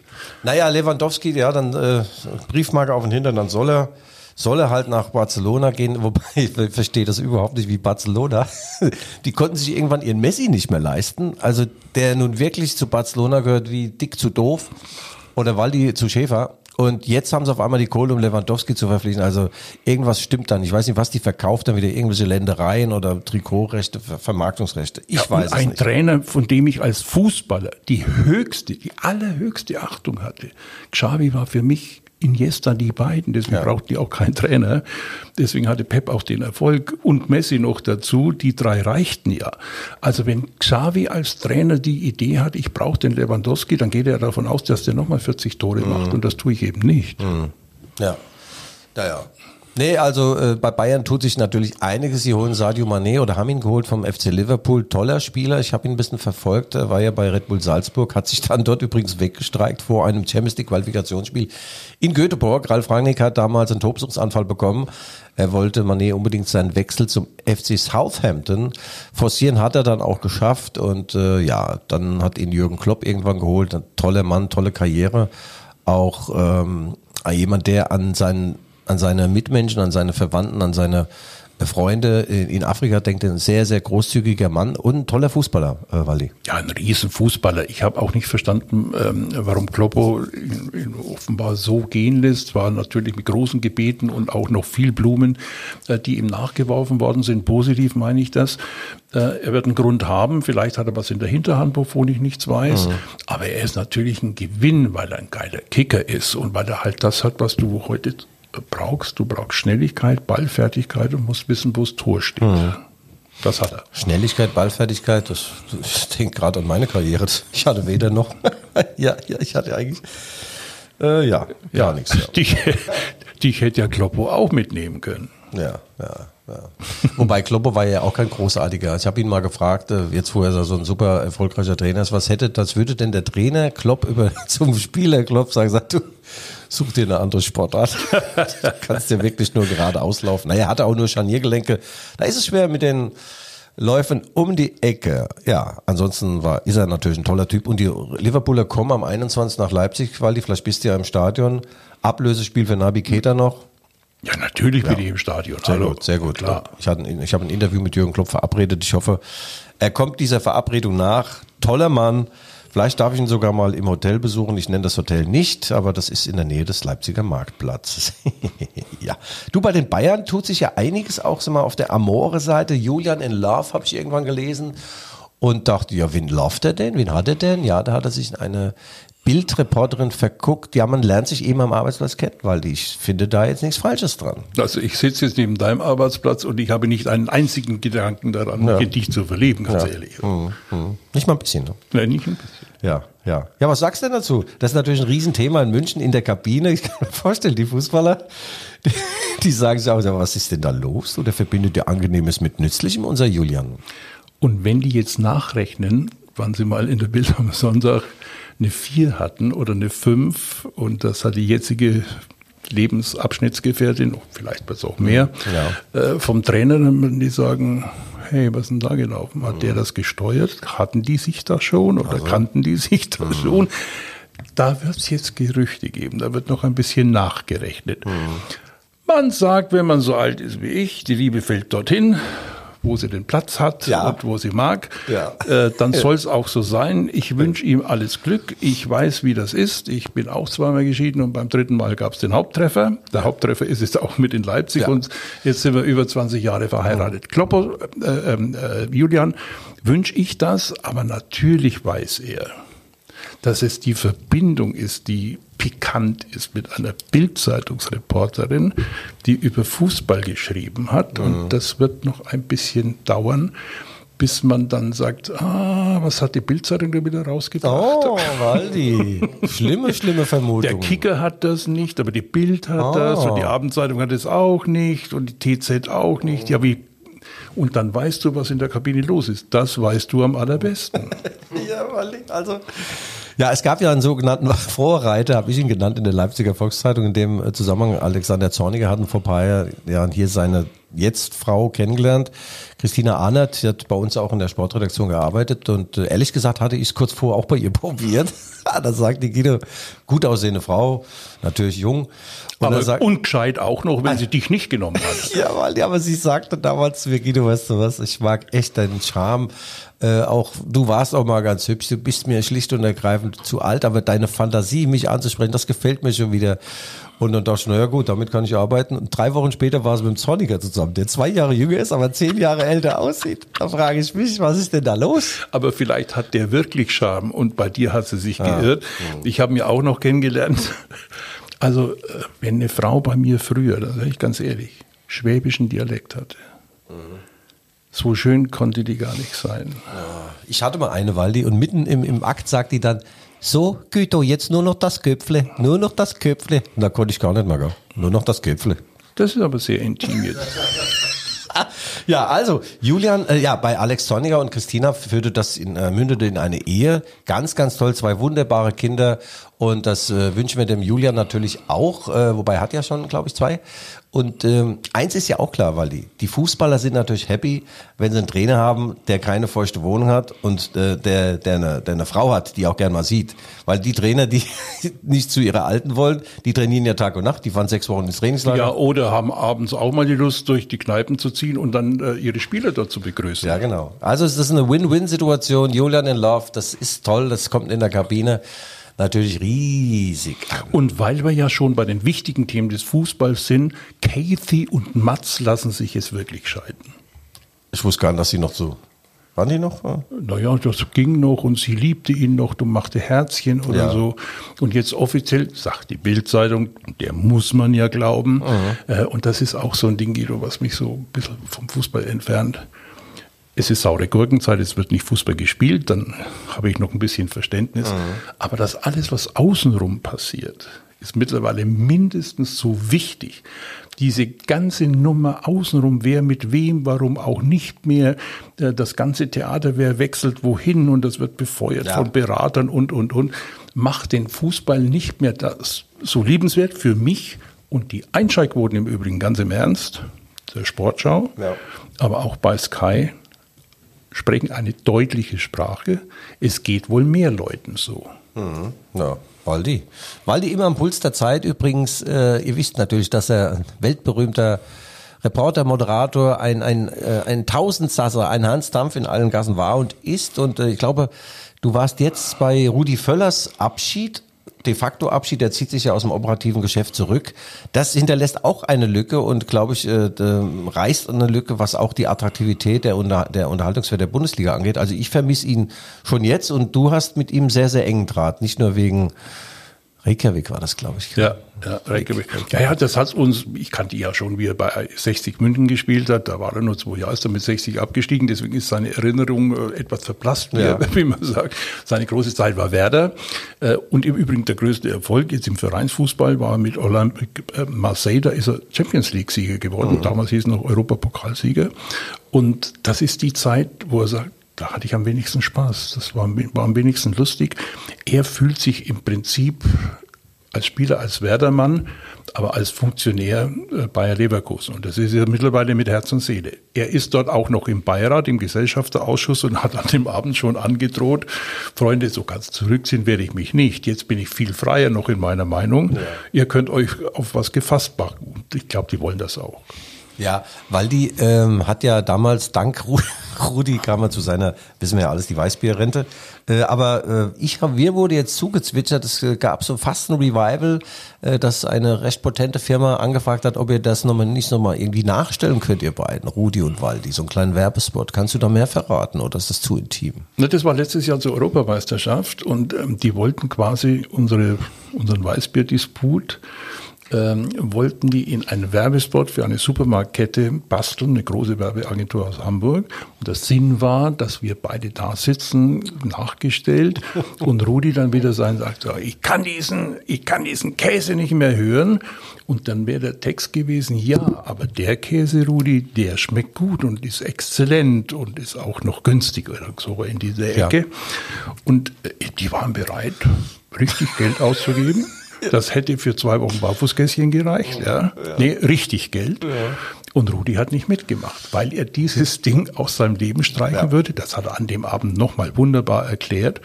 [SPEAKER 2] Naja, Lewandowski, ja, dann äh, Briefmarke auf den Hintern, dann soll er soll er halt nach Barcelona gehen, wobei ich verstehe das überhaupt nicht wie Barcelona. Die konnten sich irgendwann ihren Messi nicht mehr leisten. Also der nun wirklich zu Barcelona gehört wie Dick zu doof oder Waldi zu Schäfer. Und jetzt haben sie auf einmal die Kohle, um Lewandowski zu verpflichten. Also irgendwas stimmt dann. Ich weiß nicht, was die verkauft dann wieder irgendwelche Ländereien oder Trikotrechte, Vermarktungsrechte. Ich ja, weiß es
[SPEAKER 3] ein nicht. Ein Trainer, von dem ich als Fußballer die höchste, die allerhöchste Achtung hatte. Xavi war für mich Iniesta die beiden, deswegen ja. braucht die auch keinen Trainer. Deswegen hatte Pep auch den Erfolg und Messi noch dazu. Die drei reichten ja. Also wenn Xavi als Trainer die Idee hat, ich brauche den Lewandowski, dann geht er davon aus, dass der nochmal 40 Tore mhm. macht und das tue ich eben nicht.
[SPEAKER 2] Mhm. Ja. Naja. Nee, also äh, bei Bayern tut sich natürlich einiges. Sie holen Sadio Mané oder haben ihn geholt vom FC Liverpool. Toller Spieler. Ich habe ihn ein bisschen verfolgt. Er war ja bei Red Bull Salzburg, hat sich dann dort übrigens weggestreikt vor einem Champions League Qualifikationsspiel in Göteborg. Ralf Rangnick hat damals einen Tobsuchtsanfall bekommen. Er wollte Mané unbedingt seinen Wechsel zum FC Southampton forcieren, hat er dann auch geschafft. Und äh, ja, dann hat ihn Jürgen Klopp irgendwann geholt. Ein toller Mann, tolle Karriere. Auch ähm, jemand, der an seinen an seine Mitmenschen, an seine Verwandten, an seine Freunde in Afrika denkt, ein sehr, sehr großzügiger Mann und ein toller Fußballer, äh, Waldi.
[SPEAKER 3] Ja, ein Riesenfußballer. Ich habe auch nicht verstanden, ähm, warum Kloppo ihn, ihn, offenbar so gehen lässt. War natürlich mit großen Gebeten und auch noch viel Blumen, äh, die ihm nachgeworfen worden sind. Positiv meine ich das. Äh, er wird einen Grund haben. Vielleicht hat er was in der Hinterhand, wovon ich nichts weiß. Mhm. Aber er ist natürlich ein Gewinn, weil er ein geiler Kicker ist und weil er halt das hat, was du heute brauchst. Du brauchst Schnelligkeit, Ballfertigkeit und musst wissen, wo das Tor steht. Mhm. Das hat er.
[SPEAKER 2] Schnelligkeit, Ballfertigkeit, das, ich denke gerade an meine Karriere. Ich hatte weder noch. ja, ja, ich hatte eigentlich. Äh, ja, gar nichts. Ja.
[SPEAKER 3] Dich, dich hätte ja Kloppo auch mitnehmen können.
[SPEAKER 2] Ja, ja, ja. Wobei Kloppo war ja auch kein großartiger. Ich habe ihn mal gefragt, äh, jetzt wo er so ein super erfolgreicher Trainer ist, was hätte, was würde denn der Trainer Klopp über zum Spieler Klopp sagen, sagt du, such dir eine andere Sportart. du kannst dir wirklich nur gerade auslaufen. Naja, hat er auch nur Scharniergelenke. Da ist es schwer mit den Läufen um die Ecke. Ja, ansonsten war, ist er natürlich ein toller Typ. Und die Liverpooler kommen am 21. nach Leipzig, weil die, vielleicht bist du ja im Stadion. Ablösespiel für Nabi Keita noch.
[SPEAKER 3] Ja, natürlich bin ich im Stadion.
[SPEAKER 2] Sehr
[SPEAKER 3] Hallo.
[SPEAKER 2] gut, sehr gut.
[SPEAKER 3] Klar.
[SPEAKER 2] Ich, hatte, ich habe ein Interview mit Jürgen Klopp verabredet. Ich hoffe, er kommt dieser Verabredung nach. Toller Mann. Vielleicht darf ich ihn sogar mal im Hotel besuchen. Ich nenne das Hotel nicht, aber das ist in der Nähe des Leipziger Marktplatzes. ja. Du, bei den Bayern tut sich ja einiges auch so mal auf der Amore-Seite. Julian in Love habe ich irgendwann gelesen und dachte, ja, wen lauft er denn? Wen hat er denn? Ja, da hat er sich in eine Bildreporterin verguckt. Ja, man lernt sich eben am Arbeitsplatz kennen, weil ich finde da jetzt nichts Falsches dran.
[SPEAKER 3] Also ich sitze jetzt neben deinem Arbeitsplatz und ich habe nicht einen einzigen Gedanken daran, dich zu verlieben, ganz ehrlich.
[SPEAKER 2] Mhm. Nicht mal ein bisschen. Ne?
[SPEAKER 3] Nein, nicht ein bisschen.
[SPEAKER 2] Ja, ja. Ja, was sagst du denn dazu? Das ist natürlich ein Riesenthema in München in der Kabine. Ich kann mir vorstellen, die Fußballer, die, die sagen sich auch, was ist denn da los? Oder verbindet ihr Angenehmes mit Nützlichem, unser Julian?
[SPEAKER 3] Und wenn die jetzt nachrechnen, wann sie mal in der Bild am Sonntag eine 4 hatten oder eine 5 und das hat die jetzige Lebensabschnittsgefährtin, vielleicht wird es auch mehr, äh, vom Trainer, dann würden die sagen, hey, was ist denn da gelaufen? Hat der das gesteuert? Hatten die sich da schon oder kannten die sich da schon? Da wird es jetzt Gerüchte geben, da wird noch ein bisschen nachgerechnet. Man sagt, wenn man so alt ist wie ich, die Liebe fällt dorthin, wo sie den Platz hat
[SPEAKER 2] Ja.
[SPEAKER 3] und wo sie mag,
[SPEAKER 2] Ja.
[SPEAKER 3] äh, dann soll es auch so sein. Ich wünsche ihm alles Glück. Ich weiß, wie das ist. Ich bin auch zweimal geschieden und beim dritten Mal gab es den Haupttreffer. Der Haupttreffer ist jetzt auch mit in Leipzig
[SPEAKER 2] Ja.
[SPEAKER 3] und jetzt sind wir über 20 Jahre verheiratet. Klopper, äh, ähm, äh, Julian, wünsche ich das, aber natürlich weiß er, dass es die Verbindung ist, die pikant ist mit einer Bildzeitungsreporterin, die über Fußball geschrieben hat.
[SPEAKER 2] Mhm.
[SPEAKER 3] Und das wird noch ein bisschen dauern, bis man dann sagt, ah, was hat die Bildzeitung da wieder rausgebracht?
[SPEAKER 2] Oh, Waldi. Schlimme, schlimme
[SPEAKER 3] Der
[SPEAKER 2] Vermutung.
[SPEAKER 3] Kicker hat das nicht, aber die Bild hat das und die Abendzeitung hat es auch nicht und die TZ auch nicht. Ja, wie? Und dann weißt du, was in der Kabine los ist. Das weißt du am allerbesten.
[SPEAKER 2] Ja, also. Ja, es gab ja einen sogenannten Vorreiter, habe ich ihn genannt, in der Leipziger Volkszeitung, in dem äh, Zusammenhang Alexander Zorniger hatten vor ein paar Jahren hier seine jetzt Frau kennengelernt. Christina Ahnert, die hat bei uns auch in der Sportredaktion gearbeitet und äh, ehrlich gesagt hatte ich es kurz vor auch bei ihr probiert. da sagt die Guido, gut aussehende Frau, natürlich jung. Und
[SPEAKER 3] Aber
[SPEAKER 2] er sagt,
[SPEAKER 3] ungescheit auch noch, wenn sie dich nicht genommen hat.
[SPEAKER 2] ja, weil, ja, aber sie sagte damals zu mir, Guido, weißt du was, ich mag echt deinen Charme. Äh, auch du warst auch mal ganz hübsch, du bist mir schlicht und ergreifend zu alt, aber deine Fantasie, mich anzusprechen, das gefällt mir schon wieder. Und dann dachte ich, naja gut, damit kann ich arbeiten. Und drei Wochen später war es mit dem Zorniger zusammen, der zwei Jahre jünger ist, aber zehn Jahre älter aussieht. Da frage ich mich, was ist denn da los?
[SPEAKER 3] Aber vielleicht hat der wirklich Charme und bei dir hat sie sich geirrt. Ich habe ihn auch noch kennengelernt. Also, äh, wenn eine Frau bei mir früher, da sage ich ganz ehrlich, schwäbischen Dialekt hatte, so schön konnte die gar nicht sein.
[SPEAKER 2] Ich hatte mal eine Waldi und mitten im, im Akt sagt die dann, so, Güto, jetzt nur noch das Köpfle, nur noch das Köpfle. Und da konnte ich gar nicht mehr, gell? nur noch das Köpfle.
[SPEAKER 3] Das ist aber sehr intim jetzt.
[SPEAKER 2] Ja, also Julian, äh, ja, bei Alex Zorniger und Christina führte das in, äh, mündete in eine Ehe. Ganz, ganz toll, zwei wunderbare Kinder. Und das äh, wünschen wir dem Julian natürlich auch, äh, wobei er hat ja schon, glaube ich, zwei. Und ähm, eins ist ja auch klar, die, die Fußballer sind natürlich happy, wenn sie einen Trainer haben, der keine feuchte Wohnung hat und äh, der, der, eine, der eine Frau hat, die auch gern mal sieht. Weil die Trainer, die nicht zu ihrer Alten wollen, die trainieren ja Tag und Nacht, die fahren sechs Wochen ins Trainingslager.
[SPEAKER 3] Ja, oder haben abends auch mal die Lust, durch die Kneipen zu ziehen und dann äh, ihre Spieler dort zu begrüßen.
[SPEAKER 2] Ja, genau. Also es ist eine Win-Win-Situation. Julian in Love, das ist toll, das kommt in der Kabine natürlich riesig an.
[SPEAKER 3] Und weil wir ja schon bei den wichtigen Themen des Fußballs sind, Kathy und Mats lassen sich jetzt wirklich scheiden.
[SPEAKER 2] Ich wusste gar nicht, dass sie noch so. Waren die noch? Ja.
[SPEAKER 3] Naja, das ging noch und sie liebte ihn noch, du machte Herzchen oder
[SPEAKER 2] Ja.
[SPEAKER 3] so. Und jetzt offiziell sagt die Bildzeitung, der muss man ja glauben.
[SPEAKER 2] Mhm.
[SPEAKER 3] Äh, und das ist auch so ein Ding, Guido, was mich so ein bisschen vom Fußball entfernt. Es ist saure Gurkenzeit, es wird nicht Fußball gespielt, dann habe ich noch ein bisschen Verständnis.
[SPEAKER 2] Mhm.
[SPEAKER 3] Aber das alles, was außenrum passiert, ist mittlerweile mindestens so wichtig. Diese ganze Nummer außenrum, wer mit wem, warum auch nicht mehr, äh, das ganze Theater, wer wechselt wohin und das wird befeuert
[SPEAKER 2] Ja.
[SPEAKER 3] von Beratern und, und, und, macht den Fußball nicht mehr das so liebenswert für mich und die Einschaltquoten im Übrigen ganz im Ernst, der Sportschau,
[SPEAKER 2] Ja.
[SPEAKER 3] aber auch bei Sky sprechen eine deutliche Sprache. Es geht wohl mehr Leuten so.
[SPEAKER 2] Ja, Waldi. Waldi immer am Puls der Zeit. Übrigens, äh, ihr wisst natürlich, dass er ein weltberühmter Reporter, Moderator, ein, ein, äh, ein Tausendsasser, ein Hans Dampf in allen Gassen war und ist. Und äh, ich glaube, du warst jetzt bei Rudi Völlers Abschied, de facto Abschied, der zieht sich ja aus dem operativen Geschäft zurück. Das hinterlässt auch eine Lücke und glaube ich, äh, reißt eine Lücke, was auch die Attraktivität der, Unter der Unterhaltungswert der Bundesliga angeht. Also ich vermisse ihn schon jetzt und du hast mit ihm sehr, sehr engen Draht. Nicht nur wegen Reykjavik war das, glaube ich.
[SPEAKER 3] Ja, ja, Reykjavik. ja, ja, das hat uns, ich kannte ihn ja schon, wie er bei 60 München gespielt hat, da war er nur zwei Jahre, ist er mit 60 abgestiegen, deswegen ist seine Erinnerung äh, etwas verblasst, wie,
[SPEAKER 2] Ja.
[SPEAKER 3] er- wie man sagt. Seine große Zeit war Werder äh, und im Übrigen der größte Erfolg jetzt im Vereinsfußball war mit Olympique äh, Marseille, da ist er Champions League Sieger geworden, damals hieß es noch Europapokalsieger und das ist die Zeit, wo er sagt, da hatte ich am wenigsten Spaß. Das war, war am wenigsten lustig. Er fühlt sich im Prinzip als Spieler, als Werdermann, aber als Funktionär äh, Bayer Leverkusen. Und das ist ja mittlerweile mit Herz und Seele. Er ist dort auch noch im Beirat, im Gesellschafterausschuss und hat an dem Abend schon angedroht, Freunde, so ganz zurückziehen werde ich mich nicht. Jetzt bin ich viel freier noch in meiner Meinung. Ihr könnt euch auf was gefasst machen. Und ich glaube, die wollen das auch.
[SPEAKER 2] Ja, Waldi ähm, hat ja damals dank Ru Rudi kam er zu seiner, wissen wir ja alles, die Weißbierrente. Äh, aber äh, ich hab, mir wurde jetzt zugezwitschert, es äh, gab so fast ein Revival, äh, dass eine recht potente Firma angefragt hat, ob ihr das nochmal nicht nochmal irgendwie nachstellen könnt, ihr beiden, Rudi und Waldi, so einen kleinen Werbespot. Kannst du da mehr verraten oder ist das zu intim?
[SPEAKER 3] Na, das war letztes Jahr zur Europameisterschaft und ähm, die wollten quasi unsere, unseren Weißbierdisput, ähm, wollten die in einen Werbespot für eine Supermarktkette basteln, eine große Werbeagentur aus Hamburg. Und der Sinn war, dass wir beide da sitzen, nachgestellt, und Rudi dann wieder sein sagt, so, ich kann diesen, ich kann diesen Käse nicht mehr hören. Und dann wäre der Text gewesen, ja, aber der Käse, Rudi, der schmeckt gut und ist exzellent und ist auch noch günstig oder so in dieser
[SPEAKER 2] Ja.
[SPEAKER 3] Ecke. Und äh, die waren bereit, richtig Geld auszugeben. Das hätte für zwei Wochen Barfußgässchen gereicht, ja. Nee, richtig Geld. Und Rudi hat nicht mitgemacht, weil er dieses Ding aus seinem Leben streichen würde. Das hat er an dem Abend nochmal wunderbar erklärt.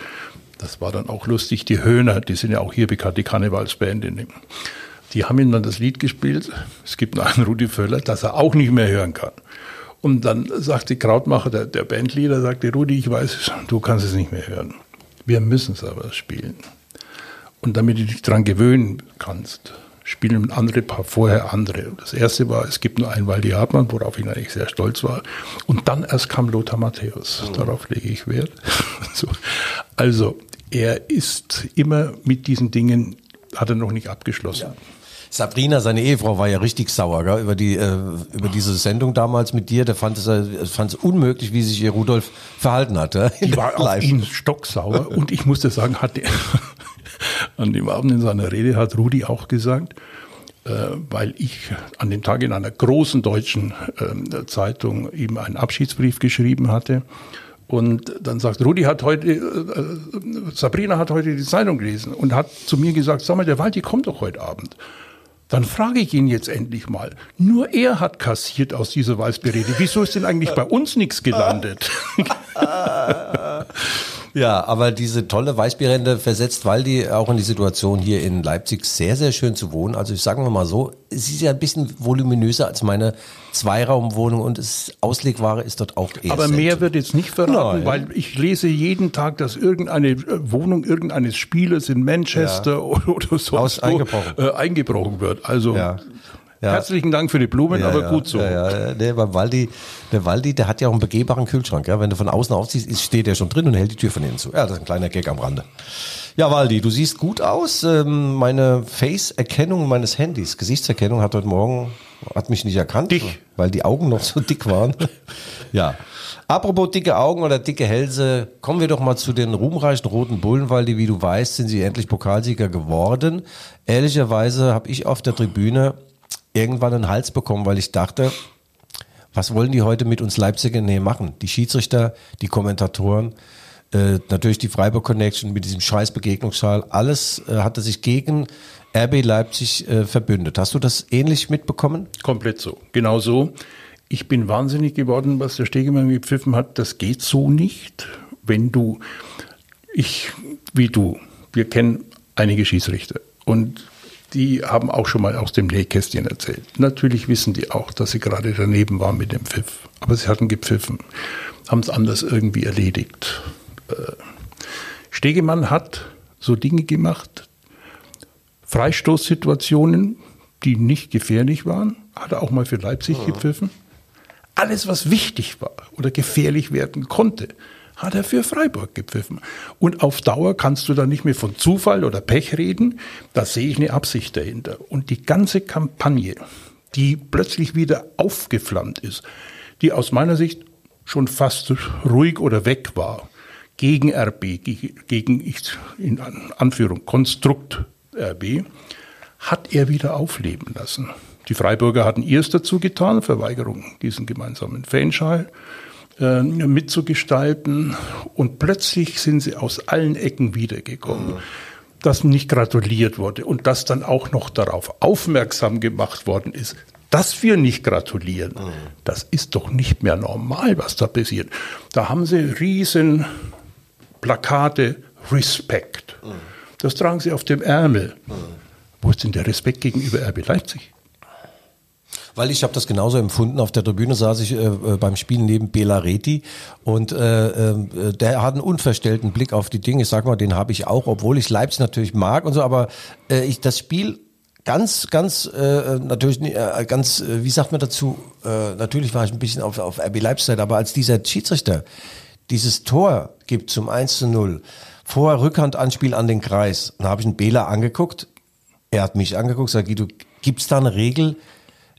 [SPEAKER 3] Das war dann auch lustig. Die Höhner, die sind ja auch hier bekannt, die Karnevalsband. Die haben ihm dann das Lied gespielt. Es gibt noch einen Rudi Völler, das er auch nicht mehr hören kann. Und dann sagte Krautmacher, der, der Bandleader, sagte, Rudi, ich weiß, du kannst es nicht mehr hören. Wir müssen es aber spielen. Und damit du dich daran gewöhnen kannst, spielen andere paar vorher andere. Das erste war, es gibt nur einen Waldi Hartmann, worauf ich eigentlich sehr stolz war. Und dann erst kam Lothar Matthäus. Darauf lege ich Wert. so. Also, er ist immer mit diesen Dingen, hat er noch nicht abgeschlossen.
[SPEAKER 2] Sabrina, seine Ehefrau, war ja richtig sauer gell, über die äh, über diese Sendung damals mit dir. Der fand es, äh, fand es unmöglich, wie sich ihr Rudolf verhalten hatte. in
[SPEAKER 3] Die war auf ihn stocksauer und ich musste sagen, hat der, an dem Abend in seiner Rede hat Rudi auch gesagt, äh, weil ich an dem Tag in einer großen deutschen ähm, Zeitung ihm einen Abschiedsbrief geschrieben hatte. Und dann sagt Rudi hat heute, äh, äh, Sabrina hat heute die Zeitung gelesen und hat zu mir gesagt, sag mal, der Waldi kommt doch heute Abend. Dann frage ich ihn jetzt endlich mal. Nur er hat kassiert aus dieser Weißberede. Wieso ist denn eigentlich bei uns nichts gelandet?
[SPEAKER 2] Ja, aber diese tolle Weißbierrente versetzt Waldi auch in die Situation, hier in Leipzig sehr, sehr schön zu wohnen. Also ich sagen wir mal so, es ist ja ein bisschen voluminöser als meine Zweiraumwohnung und es Auslegware ist dort auch eher
[SPEAKER 3] Aber
[SPEAKER 2] selten.
[SPEAKER 3] mehr wird jetzt nicht verraten,
[SPEAKER 2] Nein.
[SPEAKER 3] weil ich lese jeden Tag, dass irgendeine äh, Wohnung irgendeines Spielers in Manchester oder, oder so
[SPEAKER 2] Aus- eingebrochen.
[SPEAKER 3] Äh, eingebrochen wird. Also
[SPEAKER 2] Ja. Ja.
[SPEAKER 3] herzlichen Dank für die Blumen,
[SPEAKER 2] Ja,
[SPEAKER 3] aber
[SPEAKER 2] ja,
[SPEAKER 3] gut so.
[SPEAKER 2] Ja, ja. Der, beim Waldi, der Waldi, der hat ja auch einen begehbaren Kühlschrank. Ja? Wenn du von außen aufziehst, ist, steht der schon drin und hält die Tür von innen zu. Ja, das ist ein kleiner Gag am Rande. Ja, Waldi, du siehst gut aus. Ähm, meine Face-Erkennung meines Handys, Gesichtserkennung hat heute Morgen hat mich nicht erkannt,
[SPEAKER 3] Dich.
[SPEAKER 2] weil die Augen noch so dick waren. ja. Apropos dicke Augen oder dicke Hälse, kommen wir doch mal zu den ruhmreichen Roten Bullen, weil die, wie du weißt, sind sie endlich Pokalsieger geworden. Ehrlicherweise habe ich auf der Tribüne irgendwann einen Hals bekommen, weil ich dachte, was wollen die heute mit uns Leipziger Nähe machen? Die Schiedsrichter, die Kommentatoren, äh, natürlich die Freiburg Connection mit diesem scheiß Begegnungsschal, alles äh, hatte sich gegen RB Leipzig äh, verbündet. Hast du das ähnlich mitbekommen?
[SPEAKER 3] Komplett so. Genau so. Ich bin wahnsinnig geworden, was der Stegemann gepfiffen hat. Das geht so nicht, wenn du, ich, wie du, wir kennen einige Schiedsrichter und die haben auch schon mal aus dem Nähkästchen erzählt. Natürlich wissen die auch, dass sie gerade daneben waren mit dem Pfiff. Aber sie hatten gepfiffen, haben es anders irgendwie erledigt. Äh, Stegemann hat so Dinge gemacht, Freistoßsituationen, die nicht gefährlich waren, hat er auch mal für Leipzig gepfiffen. Alles, was wichtig war oder gefährlich werden konnte, hat er für Freiburg gepfiffen. Und auf Dauer kannst du da nicht mehr von Zufall oder Pech reden. Da sehe ich eine Absicht dahinter. Und die ganze Kampagne, die plötzlich wieder aufgeflammt ist, die aus meiner Sicht schon fast ruhig oder weg war, gegen RB, ge- gegen, in Anführung, Konstrukt RB, hat er wieder aufleben lassen. Die Freiburger hatten ihrs dazu getan, Verweigerung, diesen gemeinsamen Fanschal äh, mitzugestalten. Und plötzlich sind sie aus allen Ecken wiedergekommen. Dass nicht gratuliert wurde und dass dann auch noch darauf aufmerksam gemacht worden ist, dass wir nicht gratulieren. Das ist doch nicht mehr normal, was da passiert. Da haben sie riesen Plakate Respekt. Das tragen sie auf dem Ärmel. Wo ist denn der Respekt gegenüber RB Leipzig?
[SPEAKER 2] Weil ich habe das genauso empfunden. Auf der Tribüne saß ich äh, äh, beim Spielen neben Bela Reti und äh, äh, der hat einen unverstellten Blick auf die Dinge. Ich sag mal, den habe ich auch, obwohl ich Leipzig natürlich mag und so, aber äh, ich das Spiel ganz, ganz äh, natürlich äh, ganz, äh, wie sagt man dazu? Äh, natürlich war ich ein bisschen auf, auf RB Leipzig, aber als dieser Schiedsrichter dieses Tor gibt zum 1 zu 0, vor Rückhandanspiel an den Kreis, dann habe ich einen Bela angeguckt, er hat mich angeguckt, sagt Guido, gibt's da eine Regel?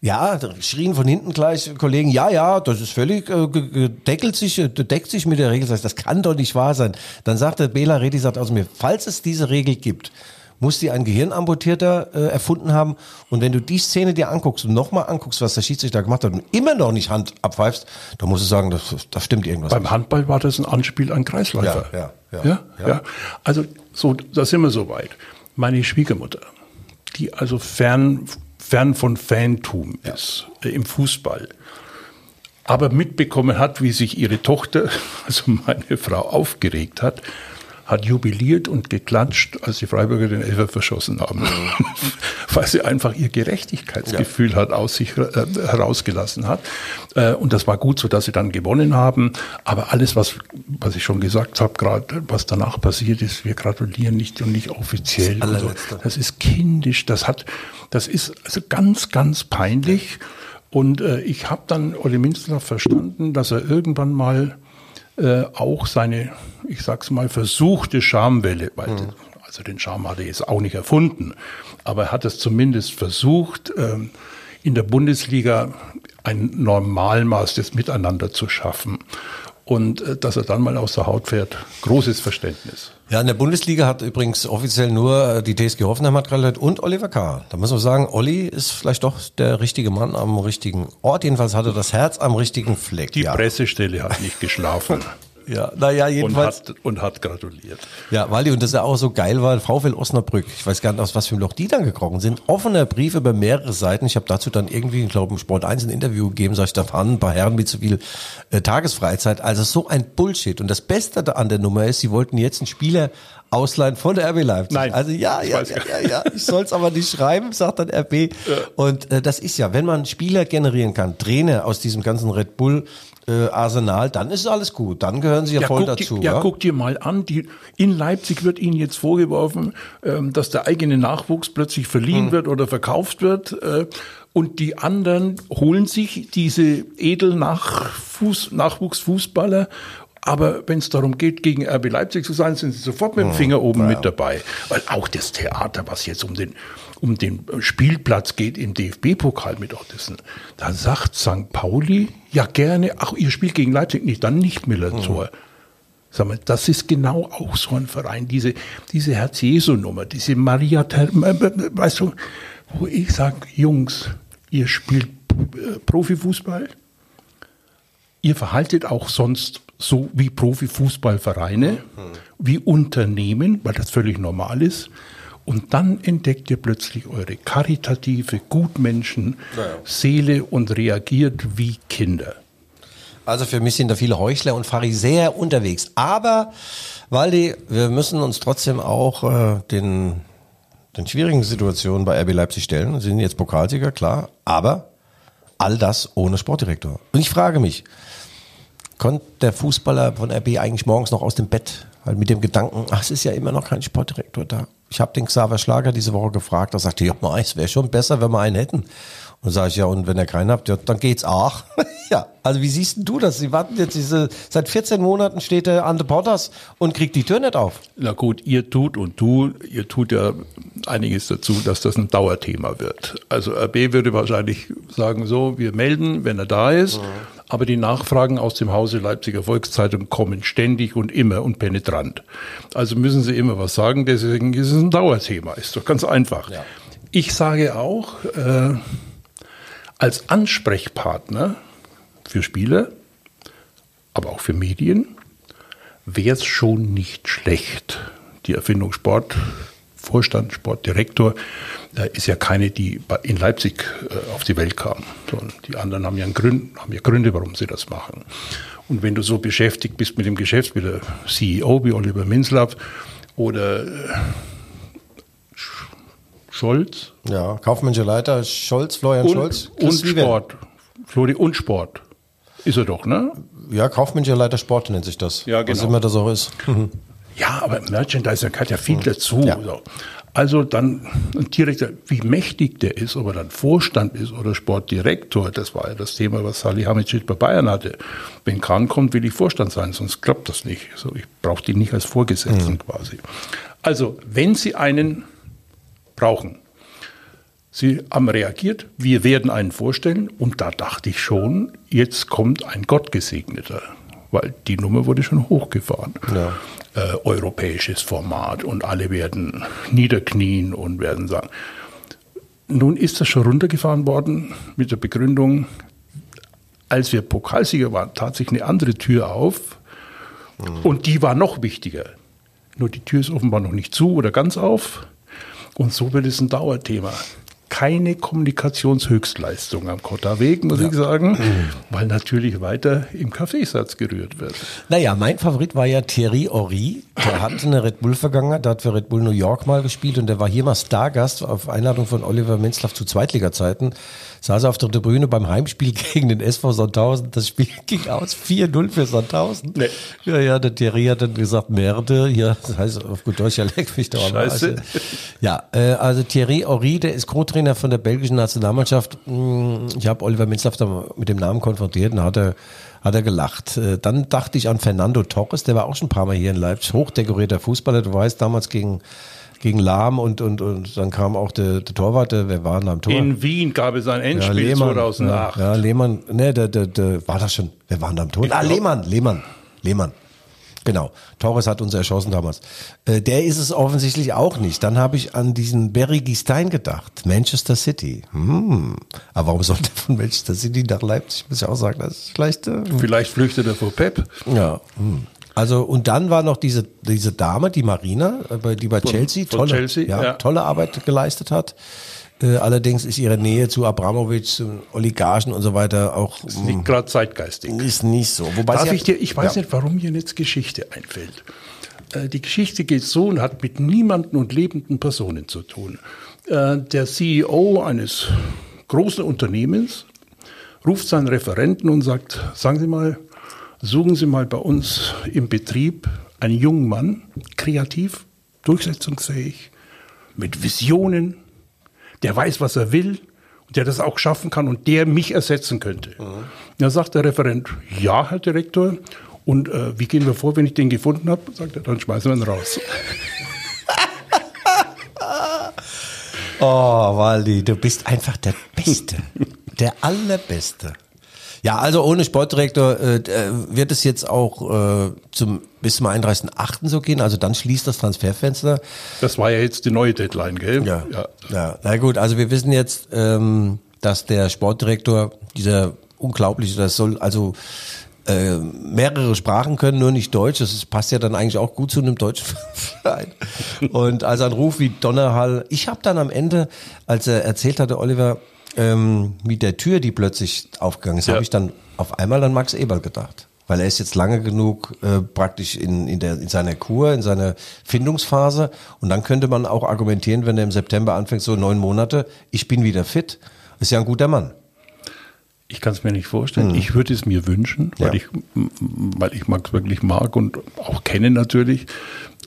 [SPEAKER 2] Ja, da schrien von hinten gleich Kollegen, ja, ja, das ist völlig äh, gedeckelt sich, äh, deckt sich mit der Regel. Das kann doch nicht wahr sein. Dann sagte Bela Redi, sagt aus mir, falls es diese Regel gibt, muss die ein Gehirnamputierter äh, erfunden haben. Und wenn du die Szene dir anguckst und nochmal anguckst, was der Schiedsrichter gemacht hat und immer noch nicht Hand abpfeifst, dann musst du sagen, das, da stimmt irgendwas
[SPEAKER 3] Beim
[SPEAKER 2] nicht.
[SPEAKER 3] Handball war das ein Anspiel an Kreisläufer.
[SPEAKER 2] Ja, ja, ja,
[SPEAKER 3] ja,
[SPEAKER 2] ja.
[SPEAKER 3] ja. Also so, da sind wir soweit. Meine Schwiegermutter, die also fern, fern von Fantum ist äh, im Fußball, aber mitbekommen hat, wie sich ihre Tochter, also meine Frau, aufgeregt hat, hat jubiliert und geklatscht, als die Freiburger den Elfer verschossen haben, weil sie einfach ihr Gerechtigkeitsgefühl hat aus sich äh, herausgelassen hat. Äh, und das war gut so, dass sie dann gewonnen haben. Aber alles, was, was ich schon gesagt habe, gerade was danach passiert ist, wir gratulieren nicht und nicht offiziell.
[SPEAKER 2] Das
[SPEAKER 3] so.
[SPEAKER 2] allerletzte.
[SPEAKER 3] Das ist kindisch, das hat, das ist also ganz, ganz peinlich. Und äh, ich habe dann Olli Minzler verstanden, dass er irgendwann mal äh, auch seine, ich sag's mal, versuchte Schamwelle, weil also den Charme hat er jetzt auch nicht erfunden, aber er hat es zumindest versucht, ähm, in der Bundesliga ein Normalmaß des Miteinander zu schaffen. Und äh, dass er dann mal aus der Haut fährt, großes Verständnis.
[SPEAKER 2] Ja, in der Bundesliga hat übrigens offiziell nur äh, die TSG Hoffenheim hat und Oliver K. Da muss man sagen, Olli ist vielleicht doch der richtige Mann am richtigen Ort. Jedenfalls hat er das Herz am richtigen Fleck.
[SPEAKER 3] Die
[SPEAKER 2] ja.
[SPEAKER 3] Pressestelle hat nicht geschlafen
[SPEAKER 2] Ja, naja,
[SPEAKER 3] und
[SPEAKER 2] jedenfalls.
[SPEAKER 3] hat, und hat gratuliert.
[SPEAKER 2] Ja, Waldi, und das ja auch so geil war, VfL Osnabrück, ich weiß gar nicht, aus was für einem Loch die dann gekrochen sind, offener Brief über mehrere Seiten. Ich habe dazu dann irgendwie, ich glaube, im Sport 1 ein Interview gegeben, sag ich, da fahren ein paar Herren mit zu viel äh, Tagesfreizeit. Also so ein Bullshit. Und das Beste an der Nummer ist, sie wollten jetzt einen Spieler ausleihen von der RB Leipzig.
[SPEAKER 3] Nein,
[SPEAKER 2] Also ja,
[SPEAKER 3] ich
[SPEAKER 2] ja, ja, ja, ja, ich soll's aber nicht schreiben, sagt dann RB. Und äh, das ist ja, wenn man Spieler generieren kann, Trainer aus diesem ganzen Red Bull äh, Arsenal, dann ist alles gut. Dann gehören sie ja, voll
[SPEAKER 3] guck
[SPEAKER 2] dazu.
[SPEAKER 3] Dir, ja,
[SPEAKER 2] wa?
[SPEAKER 3] guck dir mal an, die, in Leipzig wird ihnen jetzt vorgeworfen, ähm, dass der eigene Nachwuchs plötzlich
[SPEAKER 2] Hm.
[SPEAKER 3] verliehen wird oder verkauft wird. Äh, und die anderen holen sich diese edel Nachwuchsfußballer Aber wenn es darum geht, gegen RB Leipzig zu sein, sind sie sofort mit dem Finger oben mit dabei. Weil auch das Theater, was jetzt um den, um den Spielplatz geht im DFB-Pokal mit Ottesen, da sagt St. Pauli ja gerne, ach, ihr spielt gegen Leipzig nicht, dann nicht Miller-Tor. Sag mal, das ist genau auch so ein Verein, diese, diese Herz-Jesu-Nummer, diese Maria, Ter- äh, äh, weißt du, wo ich sage, Jungs, ihr spielt äh, Profifußball, ihr verhaltet auch sonst so wie Profifußballvereine, wie Unternehmen, weil das völlig normal ist. Und dann entdeckt ihr plötzlich eure karitative Gutmenschen Seele und reagiert wie Kinder.
[SPEAKER 2] Also für mich sind da viele Heuchler und Pharisäer unterwegs. Aber, Waldi, wir müssen uns trotzdem auch äh, den, den schwierigen Situationen bei RB Leipzig stellen. Sie sind jetzt Pokalsieger, klar. Aber all das ohne Sportdirektor. Und ich frage mich, konnte der Fußballer von RB eigentlich morgens noch aus dem Bett, weil mit dem Gedanken, ach, es ist ja immer noch kein Sportdirektor da. Ich habe den Xaver Schlager diese Woche gefragt, er sagte, ja, es wäre schon besser, wenn wir einen hätten. Und sage ich, ja, und wenn ihr keinen habt, ja, dann geht's auch. ja, also wie siehst du das? Sie warten jetzt diese, seit 14 Monaten steht der Ante Potters und kriegt die Tür nicht auf.
[SPEAKER 3] Na gut, ihr tut und du, ihr tut ja einiges dazu, dass das ein Dauerthema wird. Also RB würde wahrscheinlich sagen, so, wir melden, wenn er da ist, aber die Nachfragen aus dem Hause Leipziger Volkszeitung kommen ständig und immer und penetrant. Also müssen sie immer was sagen, deswegen ist es ein Dauerthema, ist doch ganz einfach.
[SPEAKER 2] Ja.
[SPEAKER 3] Ich sage auch, äh, als Ansprechpartner für Spieler, aber auch für Medien, wäre es schon nicht schlecht. Die Erfindung Sport, Vorstand, Sportdirektor, ist ja keine, die in Leipzig äh, auf die Welt kam. die anderen haben ja, Grund, haben ja Gründe, warum sie das machen. Und wenn du so beschäftigt bist mit dem Geschäft wie der CEO, wie Oliver Minzlaff oder äh, Scholz,
[SPEAKER 2] Ja, kaufmännischer Leiter Scholz, Florian
[SPEAKER 3] und,
[SPEAKER 2] Scholz.
[SPEAKER 3] und
[SPEAKER 2] Chris.
[SPEAKER 3] Sport. Flori und Sport. Ist er doch, ne?
[SPEAKER 2] Ja, kaufmännischer Leiter Sport nennt sich das.
[SPEAKER 3] Ja,
[SPEAKER 2] Was
[SPEAKER 3] genau.
[SPEAKER 2] immer das auch ist.
[SPEAKER 3] Ja, aber Merchandising gehört ja viel dazu.
[SPEAKER 2] Ja.
[SPEAKER 3] So. Also dann ein Direktor, wie mächtig der ist, ob er dann Vorstand ist oder Sportdirektor, das war ja das Thema, was Salihamidzic bei Bayern hatte. Wenn Kahn kommt, will ich Vorstand sein, sonst klappt das nicht. So, ich brauche die nicht als Vorgesetzten quasi. Also, wenn Sie einen brauchen, Sie haben reagiert, wir werden einen vorstellen und da dachte ich schon, jetzt kommt ein Gottgesegneter, weil die Nummer wurde schon hochgefahren.
[SPEAKER 2] Ja.
[SPEAKER 3] Äh, europäisches Format und alle werden niederknien und werden sagen. Nun ist das schon runtergefahren worden mit der Begründung, als wir Pokalsieger waren, tat sich eine andere Tür auf und die war noch wichtiger. Nur die Tür ist offenbar noch nicht zu oder ganz auf. Und so wird es ein Dauerthema. Keine Kommunikationshöchstleistung am Kotterweg, muss ich sagen, weil natürlich weiter im Kaffeesatz gerührt wird.
[SPEAKER 2] Naja, mein Favorit war ja Thierry Horry. Der hatte eine Red Bull-Vergangenheit, der hat für Red Bull New York mal gespielt und der war hier mal Stargast auf Einladung von Oliver Minzlaff zu Zweitliga-Zeiten. Saß er auf der Tribüne beim Heimspiel gegen den SV Sandhausen. Das Spiel ging aus 4-0 für Sandhausen.
[SPEAKER 3] Nee.
[SPEAKER 2] Ja, ja, der Thierry hat dann gesagt, Merde, hier, das heißt auf gut Deutsch, ja, leck mich doch am
[SPEAKER 3] Scheiße.
[SPEAKER 2] Arsch. Ja, äh, also Thierry Horry, der ist Co-Trainer von der belgischen Nationalmannschaft. Mm, Ich habe Oliver Minzlaff mit dem Namen konfrontiert und hat er, hat er gelacht. Äh, Dann dachte ich an Fernando Torres, der war auch schon ein paar Mal hier in Leipzig, hochdekorierter Fußballer, du weißt, damals gegen, gegen Lahm und, und, und dann kam auch der, der Torwart, der, wer war denn am Tor?
[SPEAKER 3] In Wien gab es ein Endspiel 2008.
[SPEAKER 2] Ja, ja, Lehmann, ne, der, der, der, war das schon, wer war denn da am Tor? Ah, Lehmann, Lehmann, Lehmann. Genau. Torres hat uns erschossen damals. Äh, der ist es offensichtlich auch nicht. Dann habe ich an diesen Barry Stein gedacht. Manchester City. Hm. Aber warum sollte er von Manchester City nach Leipzig? Muss ich auch sagen, das ist vielleicht. Äh,
[SPEAKER 3] Vielleicht flüchtet er vor Pep.
[SPEAKER 2] ja. Hm. Also und dann war noch diese diese Dame, die Marina, äh, bei- die bei Chelsea,
[SPEAKER 3] von
[SPEAKER 2] tolle,
[SPEAKER 3] Chelsea,
[SPEAKER 2] ja,
[SPEAKER 3] ja.
[SPEAKER 2] tolle Arbeit geleistet hat. Äh, allerdings ist ihre Nähe zu Abramovic, zu Oligarchen und so weiter auch
[SPEAKER 3] Ist nicht gerade zeitgeistig.
[SPEAKER 2] ist nicht so. Wobei
[SPEAKER 3] Darf ich dir, ich weiß
[SPEAKER 2] ja.
[SPEAKER 3] nicht, warum mir jetzt Geschichte einfällt. Äh, Die Geschichte geht so und hat mit niemanden und lebenden Personen zu tun. Äh, Der CEO eines großen Unternehmens ruft seinen Referenten und sagt, sagen Sie mal, suchen Sie mal bei uns im Betrieb einen jungen Mann, kreativ, durchsetzungsfähig, mit Visionen, der weiß, was er will und der das auch schaffen kann und der mich ersetzen könnte. Da sagt der Referent, ja, Herr Direktor, Und äh, wie gehen wir vor, wenn ich den gefunden habe? Sagt er, dann schmeißen wir ihn raus.
[SPEAKER 2] Oh, Waldi, du bist einfach der Beste. der Allerbeste. Ja, also ohne Sportdirektor äh, äh, wird es jetzt auch äh, zum bis zum 31.8. so gehen. Also dann schließt das Transferfenster.
[SPEAKER 3] Das war ja jetzt die neue Deadline, gell?
[SPEAKER 2] Ja. ja. ja. Na gut, also wir wissen jetzt, ähm, dass der Sportdirektor, dieser unglaubliche, das soll also äh, mehrere Sprachen können, nur nicht Deutsch. Das passt ja dann eigentlich auch gut zu einem deutschen Verein. Und also ein Ruf wie Donnerhall. Ich habe dann am Ende, als er erzählt hatte, Oliver, ähm, mit der Tür, die plötzlich aufgegangen ist, ja. habe ich dann auf einmal an Max Eberl gedacht. Weil er ist jetzt lange genug äh, praktisch in, in, der, in seiner Kur, in seiner Findungsphase. Und dann könnte man auch argumentieren, wenn er im September anfängt, so neun Monate, ich bin wieder fit, ist ja ein guter Mann.
[SPEAKER 3] Ich kann es mir nicht vorstellen. Mhm. Ich würde es mir wünschen, weil, ja. ich, weil ich Max wirklich mag und auch kenne natürlich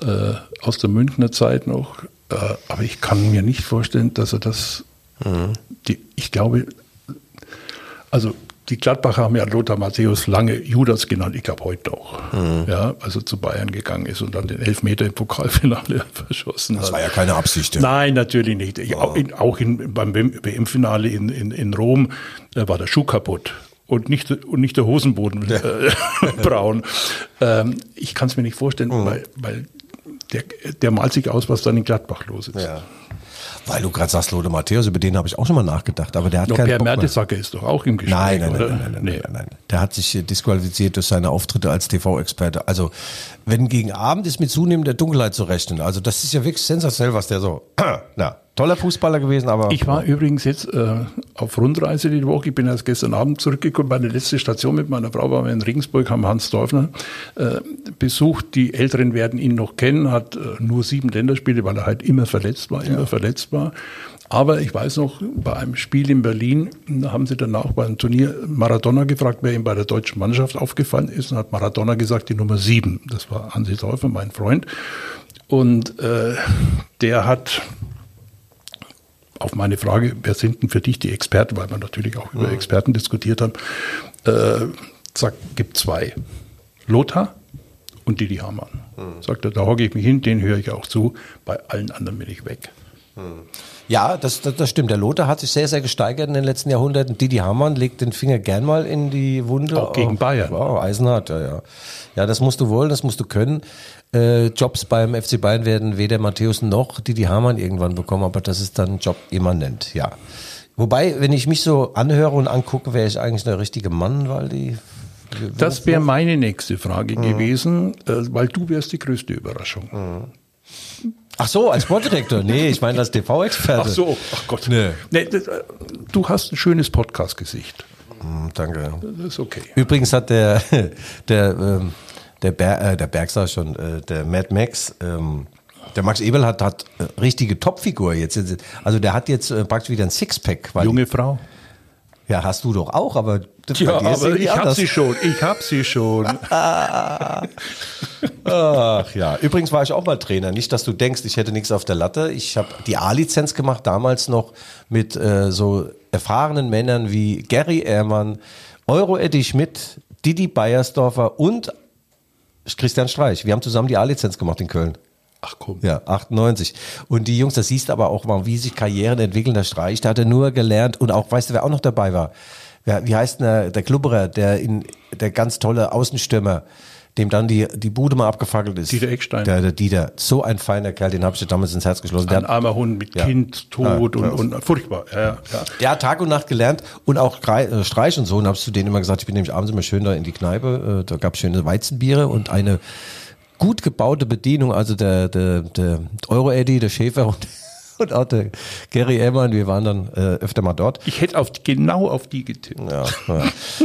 [SPEAKER 3] äh, aus der Münchner Zeit noch. Äh, aber ich kann mir nicht vorstellen, dass er das Mhm. Die, ich glaube, also die Gladbacher haben ja Lothar Matthäus lange Judas genannt, ich glaube heute auch. Mhm. Ja, also zu Bayern gegangen ist und dann den Elfmeter im Pokalfinale verschossen
[SPEAKER 2] hat. Das war ja keine Absicht.
[SPEAKER 3] Ja. Nein, natürlich nicht. Oh. Auch, in, auch in, beim WM-Finale in, in, in Rom äh, war der Schuh kaputt und nicht, und nicht der Hosenboden äh, braun. Ähm, ich kann es mir nicht vorstellen, mhm. weil, weil der, der malt sich aus, was dann in Gladbach los ist.
[SPEAKER 2] Ja. Weil du gerade sagst, Lode Matthäus, über den habe ich auch schon mal nachgedacht, aber der hat
[SPEAKER 3] doch,
[SPEAKER 2] keinen
[SPEAKER 3] Per Mertesacker ist doch auch im Gespräch,
[SPEAKER 2] nein, nein, nein, nein, nein, nee. nein, nein, Der hat sich disqualifiziert durch seine Auftritte als TV-Experte. Also, wenn gegen Abend ist mit zunehmender Dunkelheit zu rechnen. Also, das ist ja wirklich sensationell, was der so, na, toller Fußballer gewesen, aber.
[SPEAKER 3] Ich war übrigens jetzt äh, auf Rundreise die Woche. Ich bin erst gestern Abend zurückgekommen. Meine letzte Station mit meiner Frau war in Regensburg, haben Hans Däufner äh, besucht. Die Älteren werden ihn noch kennen, hat äh, nur sieben Länderspiele, weil er halt immer verletzt war, immer ja. verletzt war. Aber ich weiß noch, bei einem Spiel in Berlin haben sie danach bei einem Turnier Maradona gefragt, wer ihm bei der deutschen Mannschaft aufgefallen ist. Und hat Maradona gesagt, die Nummer sieben. Das war Hansi Täufer, mein Freund. Und äh, der hat auf meine Frage, wer sind denn für dich die Experten, weil wir natürlich auch über Experten diskutiert haben, äh, sagt, gibt zwei. Lothar und Didi Hamann. Mhm. Sagt er, da hocke ich mich hin, den höre ich auch zu, bei allen anderen bin ich weg.
[SPEAKER 2] Ja, das, das, das, stimmt. Der Lothar hat sich sehr, sehr gesteigert in den letzten Jahrhunderten. Didi Hamann legt den Finger gern mal in die Wunde.
[SPEAKER 3] Auch gegen Bayern.
[SPEAKER 2] Wow, Eisenhart, ja, ja. Ja, das musst du wollen, das musst du können. Äh, Jobs beim FC Bayern werden weder Matthäus noch Didi Hamann irgendwann bekommen, aber das ist dann Job immanent, ja. Wobei, wenn ich mich so anhöre und angucke, wäre ich eigentlich der richtige Mann, weil die
[SPEAKER 3] das wäre meine nächste Frage mhm. gewesen, äh, weil du wärst die größte Überraschung.
[SPEAKER 2] Mhm. Ach so, als Sportdirektor? Nee, ich meine als TV-Experte.
[SPEAKER 3] Ach so, ach Gott. Nee. nee das, äh, du hast ein schönes Podcast-Gesicht.
[SPEAKER 2] Mm, danke.
[SPEAKER 3] Das ist okay.
[SPEAKER 2] Übrigens hat der, der, ähm, der, Ber, äh, der Berg schon, äh, der Mad Max, ähm, der Max Ebel hat, hat äh, richtige Topfigur jetzt. Also der hat jetzt praktisch wieder ein Sixpack.
[SPEAKER 3] Junge Frau.
[SPEAKER 2] Ja, hast du doch auch, aber
[SPEAKER 3] ja, aber ich habe sie schon. Ich habe sie schon.
[SPEAKER 2] Ach ja. Übrigens war ich auch mal Trainer. Nicht, dass du denkst, ich hätte nichts auf der Latte. Ich habe die A-Lizenz gemacht, damals noch mit äh, so erfahrenen Männern wie Gary Ehrmann, Euro Eddie Schmidt, Didi Beiersdorfer und Christian Streich. Wir haben zusammen die A-Lizenz gemacht in Köln.
[SPEAKER 3] Ach komm.
[SPEAKER 2] Ja, 98. Und die Jungs, das siehst du aber auch mal, wie sich Karrieren entwickeln. Der Streich, da hat er nur gelernt und auch, weißt du, wer auch noch dabei war? Wer, wie heißt denn der, der Klubberer, der in, der ganz tolle Außenstürmer, dem dann die, die Bude mal abgefackelt ist.
[SPEAKER 3] Dieter Eckstein.
[SPEAKER 2] Der, der Dieter, so ein feiner Kerl, den habe ich damals ins Herz geschlossen.
[SPEAKER 3] Ein armer Hund mit ja. Kind, tot ja, und, und, furchtbar. Ja, ja.
[SPEAKER 2] Der hat Tag und Nacht gelernt und auch äh, Streich und so. Und habst du denen immer gesagt, ich bin nämlich abends immer schön da in die Kneipe. Äh, da gab es schöne Weizenbiere und eine gut gebaute Bedienung, also der, der, der Euro-Eddy, der Schäfer und, und auch der Gary Ehrmann, wir waren dann äh, öfter mal dort.
[SPEAKER 3] Ich hätte auf, genau auf die getippt.
[SPEAKER 2] Ja, ja.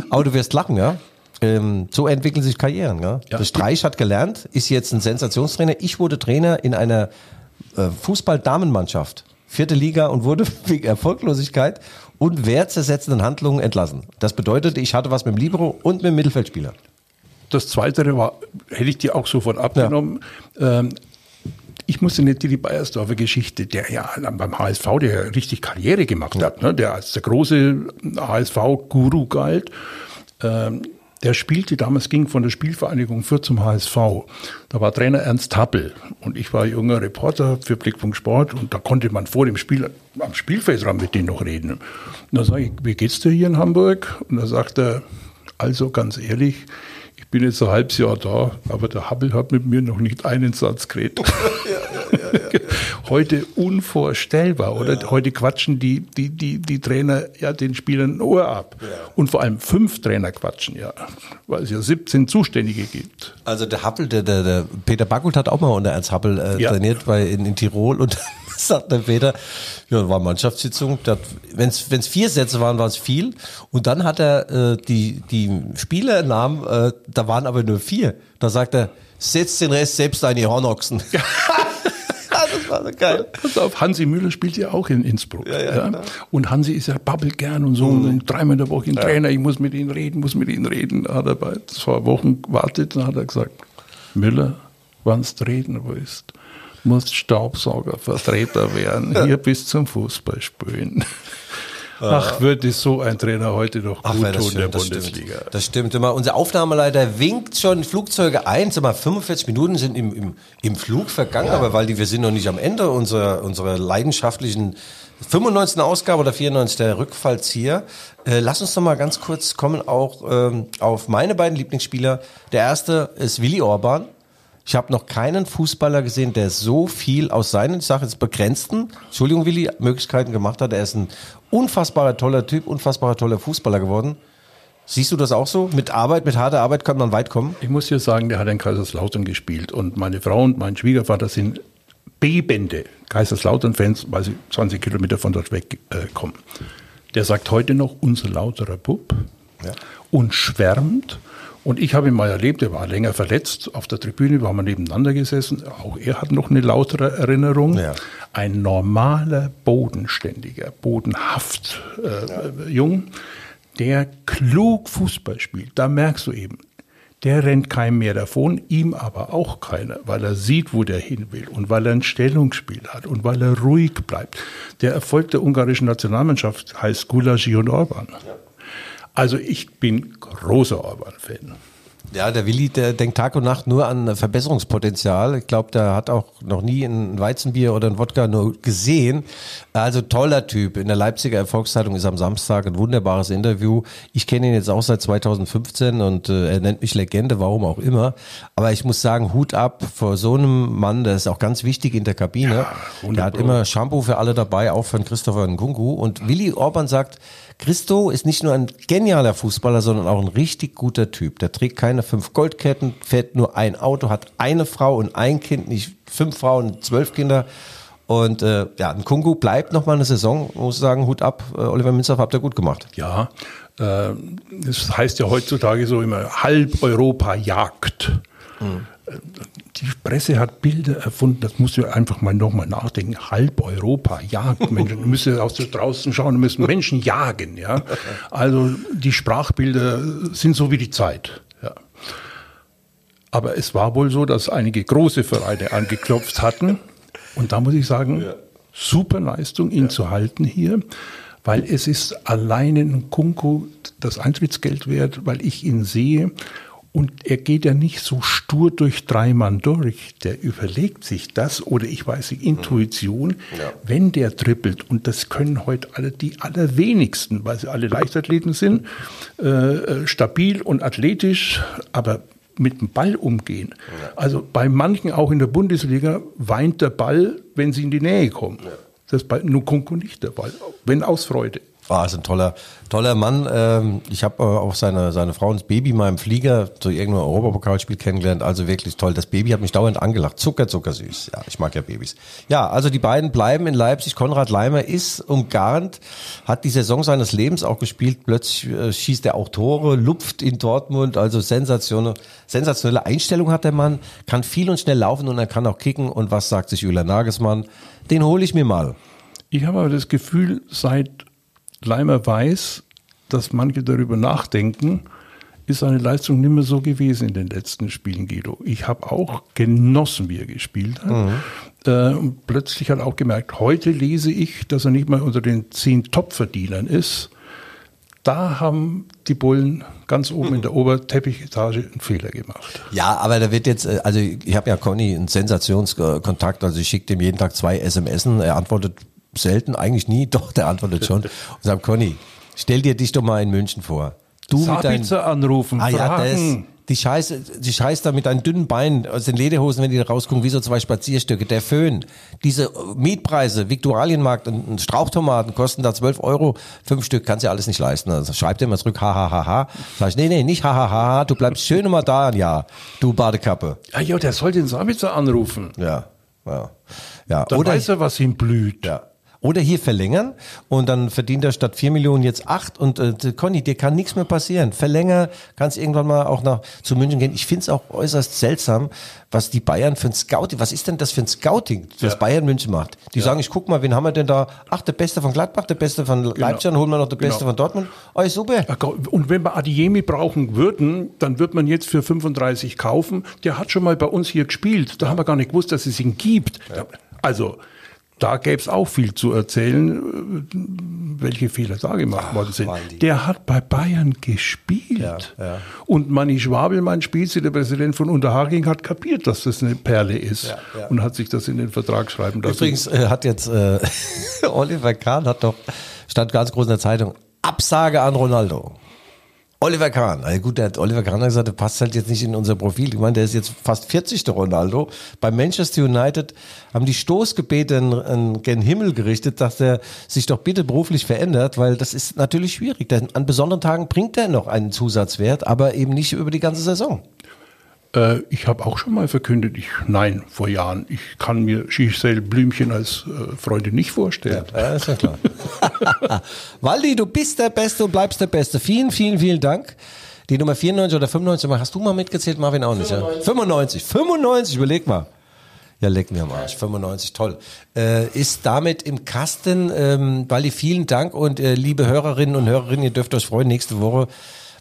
[SPEAKER 2] Aber du wirst lachen, ja? Ähm, so entwickeln sich Karrieren. Ja? ja. Der Streich hat gelernt, ist jetzt ein Sensationstrainer. Ich wurde Trainer in einer äh, Fußball-Damenmannschaft, vierte Liga und wurde wegen Erfolglosigkeit und wertzersetzenden Handlungen entlassen. Das bedeutet, ich hatte was mit dem Libero und mit dem Mittelfeldspieler.
[SPEAKER 3] Das Zweite war, hätte ich dir auch sofort abgenommen. Ja. Ähm, ich musste nicht die Bayersdorfer Geschichte, der ja beim HSV, der richtig Karriere gemacht hat, ne, der als der große HSV-Guru galt. Ähm, der spielte damals, ging von der Spielvereinigung Fürth zum HSV. Da war Trainer Ernst Happel und ich war junger Reporter für Blickpunkt Sport und da konnte man vor dem Spiel am Spielfeldrand mit denen noch reden. Und da sage ich, wie geht's dir hier in Hamburg? Und da sagt er, also ganz ehrlich, ich bin jetzt ein halbes Jahr da, aber der Happel hat mit mir noch nicht einen Satz geredet. ja, ja, ja, Heute unvorstellbar, oder? Heute quatschen die, die, die, die Trainer ja den Spielern ein Ohr ab. Und vor allem fünf Trainer quatschen ja, weil es ja 17 Zuständige gibt.
[SPEAKER 2] Also der Happel, der, der, der Peter Backholt hat auch mal unter Ernst Happel äh, trainiert bei, in, in Tirol und sagt der Peter, ja, war Mannschaftssitzung. Wenn es vier Sätze waren, war es viel. Und dann hat er äh, die, die Spielernamen, äh, da waren aber nur vier. Da sagt er, setz den Rest selbst ein, die Hornochsen.
[SPEAKER 3] Das war so geil. Pass auf, Hansi Müller spielt ja auch in Innsbruck. Ja, ja, ja. Und Hansi ist ja babbelt gern und so. Mhm. Und dreimal in der Woche ein Trainer, ich muss mit ihm reden, muss mit ihm reden. Da hat er bei zwei Wochen gewartet und hat er gesagt, Müller, wann du reden willst, musst Staubsaugervertreter werden, hier bis zum Fußballspielen. Ach, würde so ein Trainer heute noch Ach, gut tun, der das Bundesliga.
[SPEAKER 2] Stimmt. Das stimmt immer. Unser Aufnahmeleiter winkt schon Flugzeuge ein. Sag mal, 45 Minuten sind im, im, im Flug vergangen, ja. aber weil die, wir sind noch nicht am Ende unserer, unserer leidenschaftlichen 95. Ausgabe oder 94. der Rückfallzieher. Äh, lass uns doch mal ganz kurz kommen auch ähm, auf meine beiden Lieblingsspieler. Der erste ist Willi Orban. Ich habe noch keinen Fußballer gesehen, der so viel aus seinen, ich sage jetzt begrenzten, Entschuldigung Willi, Möglichkeiten gemacht hat. Er ist ein unfassbarer toller Typ, unfassbarer toller Fußballer geworden. Siehst du das auch so? Mit Arbeit, mit harter Arbeit kann man weit kommen?
[SPEAKER 3] Ich muss dir sagen, der hat in Kaiserslautern gespielt und meine Frau und mein Schwiegervater sind bebende Kaiserslautern-Fans, weil sie 20 Kilometer von dort weg äh, kommen. Der sagt heute noch unser lauterer Bub ja. und schwärmt und ich habe ihn mal erlebt, er war länger verletzt. Auf der Tribüne waren wir nebeneinander gesessen. Auch er hat noch eine lautere Erinnerung. Ja. Ein normaler, bodenständiger, bodenhaft äh, ja. Jung, der klug Fußball spielt. Da merkst du eben, der rennt keinem mehr davon, ihm aber auch keiner, weil er sieht, wo der hin will und weil er ein Stellungsspiel hat und weil er ruhig bleibt. Der Erfolg der ungarischen Nationalmannschaft heißt Gulagi und Orban. Ja. Also ich bin großer Orban-Fan.
[SPEAKER 2] Ja, der Willi, der denkt Tag und Nacht nur an Verbesserungspotenzial. Ich glaube, der hat auch noch nie ein Weizenbier oder ein Wodka nur gesehen. Also toller Typ. In der Leipziger Erfolgszeitung ist am Samstag ein wunderbares Interview. Ich kenne ihn jetzt auch seit 2015 und äh, er nennt mich Legende, warum auch immer. Aber ich muss sagen, Hut ab vor so einem Mann, der ist auch ganz wichtig in der Kabine. Ja, der hat immer Shampoo für alle dabei, auch von Christopher Nkunku. Und Willi Orban sagt, Christo ist nicht nur ein genialer Fußballer, sondern auch ein richtig guter Typ. Der trägt keine fünf Goldketten, fährt nur ein Auto, hat eine Frau und ein Kind, nicht fünf Frauen, und zwölf Kinder. Und äh, ja, ein Kungu bleibt noch mal eine Saison, muss sagen, Hut ab, äh, Oliver Minzerf habt ihr gut gemacht.
[SPEAKER 3] Ja, äh, das heißt ja heutzutage so immer, halb Europa jagt. Mhm die Presse hat Bilder erfunden, das musst du einfach mal nochmal nachdenken. Halb Europa jagt Menschen. Du müsstest aus draußen schauen, müssen Menschen jagen. Ja? Also die Sprachbilder sind so wie die Zeit. Ja. Aber es war wohl so, dass einige große Vereine angeklopft hatten. Und da muss ich sagen, ja. super Leistung, ihn ja. zu halten hier. Weil es ist allein in Kunku das Eintrittsgeld wert, weil ich ihn sehe und er geht ja nicht so stur durch drei Mann durch. Der überlegt sich das oder ich weiß die Intuition, ja. wenn der trippelt. Und das können heute alle die allerwenigsten, weil sie alle Leichtathleten sind, äh, äh stabil und athletisch, aber mit dem Ball umgehen. Ja. Also bei manchen auch in der Bundesliga weint der Ball, wenn sie in die Nähe kommen. Ja. Das ist bei Nukunku nicht der Ball, wenn aus Freude.
[SPEAKER 2] Ah, ist ein toller, toller Mann. Ähm, ich habe äh, auch seine, seine Frau und das Baby mal im Flieger zu irgendeinem Europapokalspiel kennengelernt. Also wirklich toll. Das Baby hat mich dauernd angelacht. Zucker, zucker süß. Ja, ich mag ja Babys. Ja, also die beiden bleiben in Leipzig. Konrad Leimer ist umgarnt, hat die Saison seines Lebens auch gespielt. Plötzlich äh, schießt er auch Tore, lupft in Dortmund. Also sensationelle, sensationelle Einstellung hat der Mann. Kann viel und schnell laufen und er kann auch kicken. Und was sagt sich Julian Nagelsmann? Den hole ich mir mal.
[SPEAKER 3] Ich habe aber das Gefühl, seit Leimer weiß, dass manche darüber nachdenken, ist seine Leistung nicht mehr so gewesen in den letzten Spielen, Guido. Ich habe auch genossen, wie er gespielt hat. Mhm. Äh, und plötzlich hat er auch gemerkt, heute lese ich, dass er nicht mal unter den zehn Top-Verdienern ist. Da haben die Bullen ganz oben in der Oberteppichetage einen Fehler gemacht.
[SPEAKER 2] Ja, aber da wird jetzt, äh, also ich habe ja Conny einen Sensationskontakt, also ich schicke dem jeden Tag zwei SMSen, er antwortet selten, eigentlich nie, doch, der antwortet schon und sagt, Conny, stell dir dich doch mal in München vor. Du mit deinen,
[SPEAKER 3] Sabitzer anrufen,
[SPEAKER 2] ah, ja, das, die Scheiße, die Scheiße da mit deinen dünnen Beinen aus den Lederhosen, wenn die da rausgucken, wie so zwei Spazierstücke, der Föhn, diese Mietpreise, Viktualienmarkt und Strauchtomaten kosten da 12 Euro, fünf Stück, kannst ja alles nicht leisten. Also schreibt dir mal zurück, ha, ha, ha, ha. Sag ich, nee, nee, nicht ha, ha, ha, ha, du bleibst schön immer da ein Jahr, du Badekappe.
[SPEAKER 3] Ja, ja, der soll den Sabitzer anrufen.
[SPEAKER 2] Ja, ja. ja.
[SPEAKER 3] Dann weiß er, was ihm blüht.
[SPEAKER 2] Ja. Oder hier verlängern und dann verdient er statt 4 Millionen jetzt 8 und äh, Conny, dir kann nichts mehr passieren. Verlänger, kannst irgendwann mal auch nach zu München gehen. Ich finde es auch äußerst seltsam, was die Bayern für ein Scouting, was ist denn das für ein Scouting, was
[SPEAKER 3] Ja.
[SPEAKER 2] Bayern München macht? Die sagen, ich guck mal, wen haben wir denn da? Ach, der Beste von Gladbach, der Beste von Leipzig, dann holen wir noch der Beste
[SPEAKER 3] Genau.
[SPEAKER 2] von Dortmund. Oh, super.
[SPEAKER 3] Ja, Und wenn wir Adiemi brauchen würden, dann wird man jetzt für 35 kaufen. Der hat schon mal bei uns hier gespielt. Da haben wir gar nicht gewusst, dass es ihn gibt. Also, da gäbe es auch viel zu erzählen, äh, welche Fehler da gemacht worden sind. Der hat bei Bayern gespielt.
[SPEAKER 2] Ja, ja.
[SPEAKER 3] Und Manni Schwabel, mein Spitze, der Präsident von Unterhaching, hat kapiert, dass das eine Perle ist.
[SPEAKER 2] Ja.
[SPEAKER 3] Und hat sich das in den Vertrag schreiben lassen.
[SPEAKER 2] Übrigens äh, hat jetzt äh, Oliver Kahn hat doch, stand ganz groß in der Zeitung, Absage an Ronaldo. Oliver Kahn, also gut, der hat Oliver Kahn gesagt, der passt halt jetzt nicht in unser Profil. Ich meine, der ist jetzt fast 40. der Ronaldo. Bei Manchester United haben die Stoßgebete in, in gen Himmel gerichtet, dass er sich doch bitte beruflich verändert, weil das ist natürlich schwierig. Denn an besonderen Tagen bringt er noch einen Zusatzwert, aber eben nicht über die ganze Saison.
[SPEAKER 3] Äh, ich habe auch schon mal verkündet, ich, nein, vor Jahren, ich kann mir Giselle Blümchen als äh, Freundin nicht vorstellen.
[SPEAKER 2] Ja, ist ja klar. Waldi, du bist der Beste und bleibst der Beste. Vielen, vielen, vielen Dank. Die Nummer 94 oder 95, hast du mal mitgezählt, Marvin auch nicht, 95. ja? 95, 95, überleg mal. Ja, leck mir am Arsch, 95, toll. Äh, ist damit im Kasten, ähm, Waldi, vielen Dank und äh, liebe Hörerinnen und Hörerinnen, ihr dürft euch freuen, nächste Woche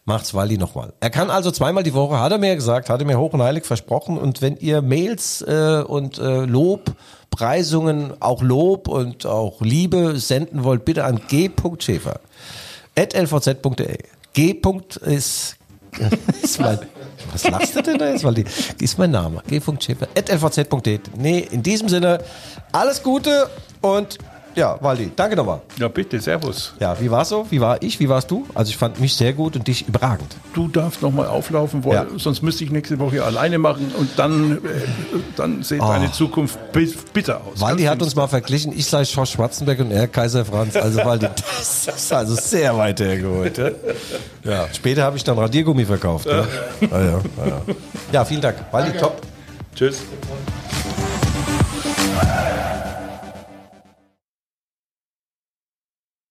[SPEAKER 2] macht's Waldi nochmal. Er kann also zweimal die Woche, hat er mir gesagt, hat er mir hoch und heilig versprochen und wenn ihr Mails äh, und äh, Lob, Preisungen, auch Lob und auch Liebe senden wollt, bitte an g.schäfer lvz.de. G. ist, ist mein, was lachst du denn da jetzt? Weil ist mein Name. G.schäfer at lvz.de. Nee, in diesem Sinne, alles Gute und ja, Waldi, danke nochmal.
[SPEAKER 3] Ja, bitte, Servus.
[SPEAKER 2] Ja, wie war's so? Wie war ich? Wie warst du? Also ich fand mich sehr gut und dich überragend.
[SPEAKER 3] Du darfst noch mal auflaufen, weil
[SPEAKER 2] Ja.
[SPEAKER 3] sonst müsste ich nächste Woche alleine machen und dann, äh, dann sieht deine Zukunft bi- bitter aus.
[SPEAKER 2] Waldi hat uns mal verglichen, ich sei Schorsch Schwarzenberg und er Kaiser Franz. Also Waldi, das ist also sehr weit hergeholt. Ja, ja. später habe ich dann Radiergummi verkauft. Ja, ja, ja, ja. ja vielen Dank. Waldi, top.
[SPEAKER 3] Tschüss.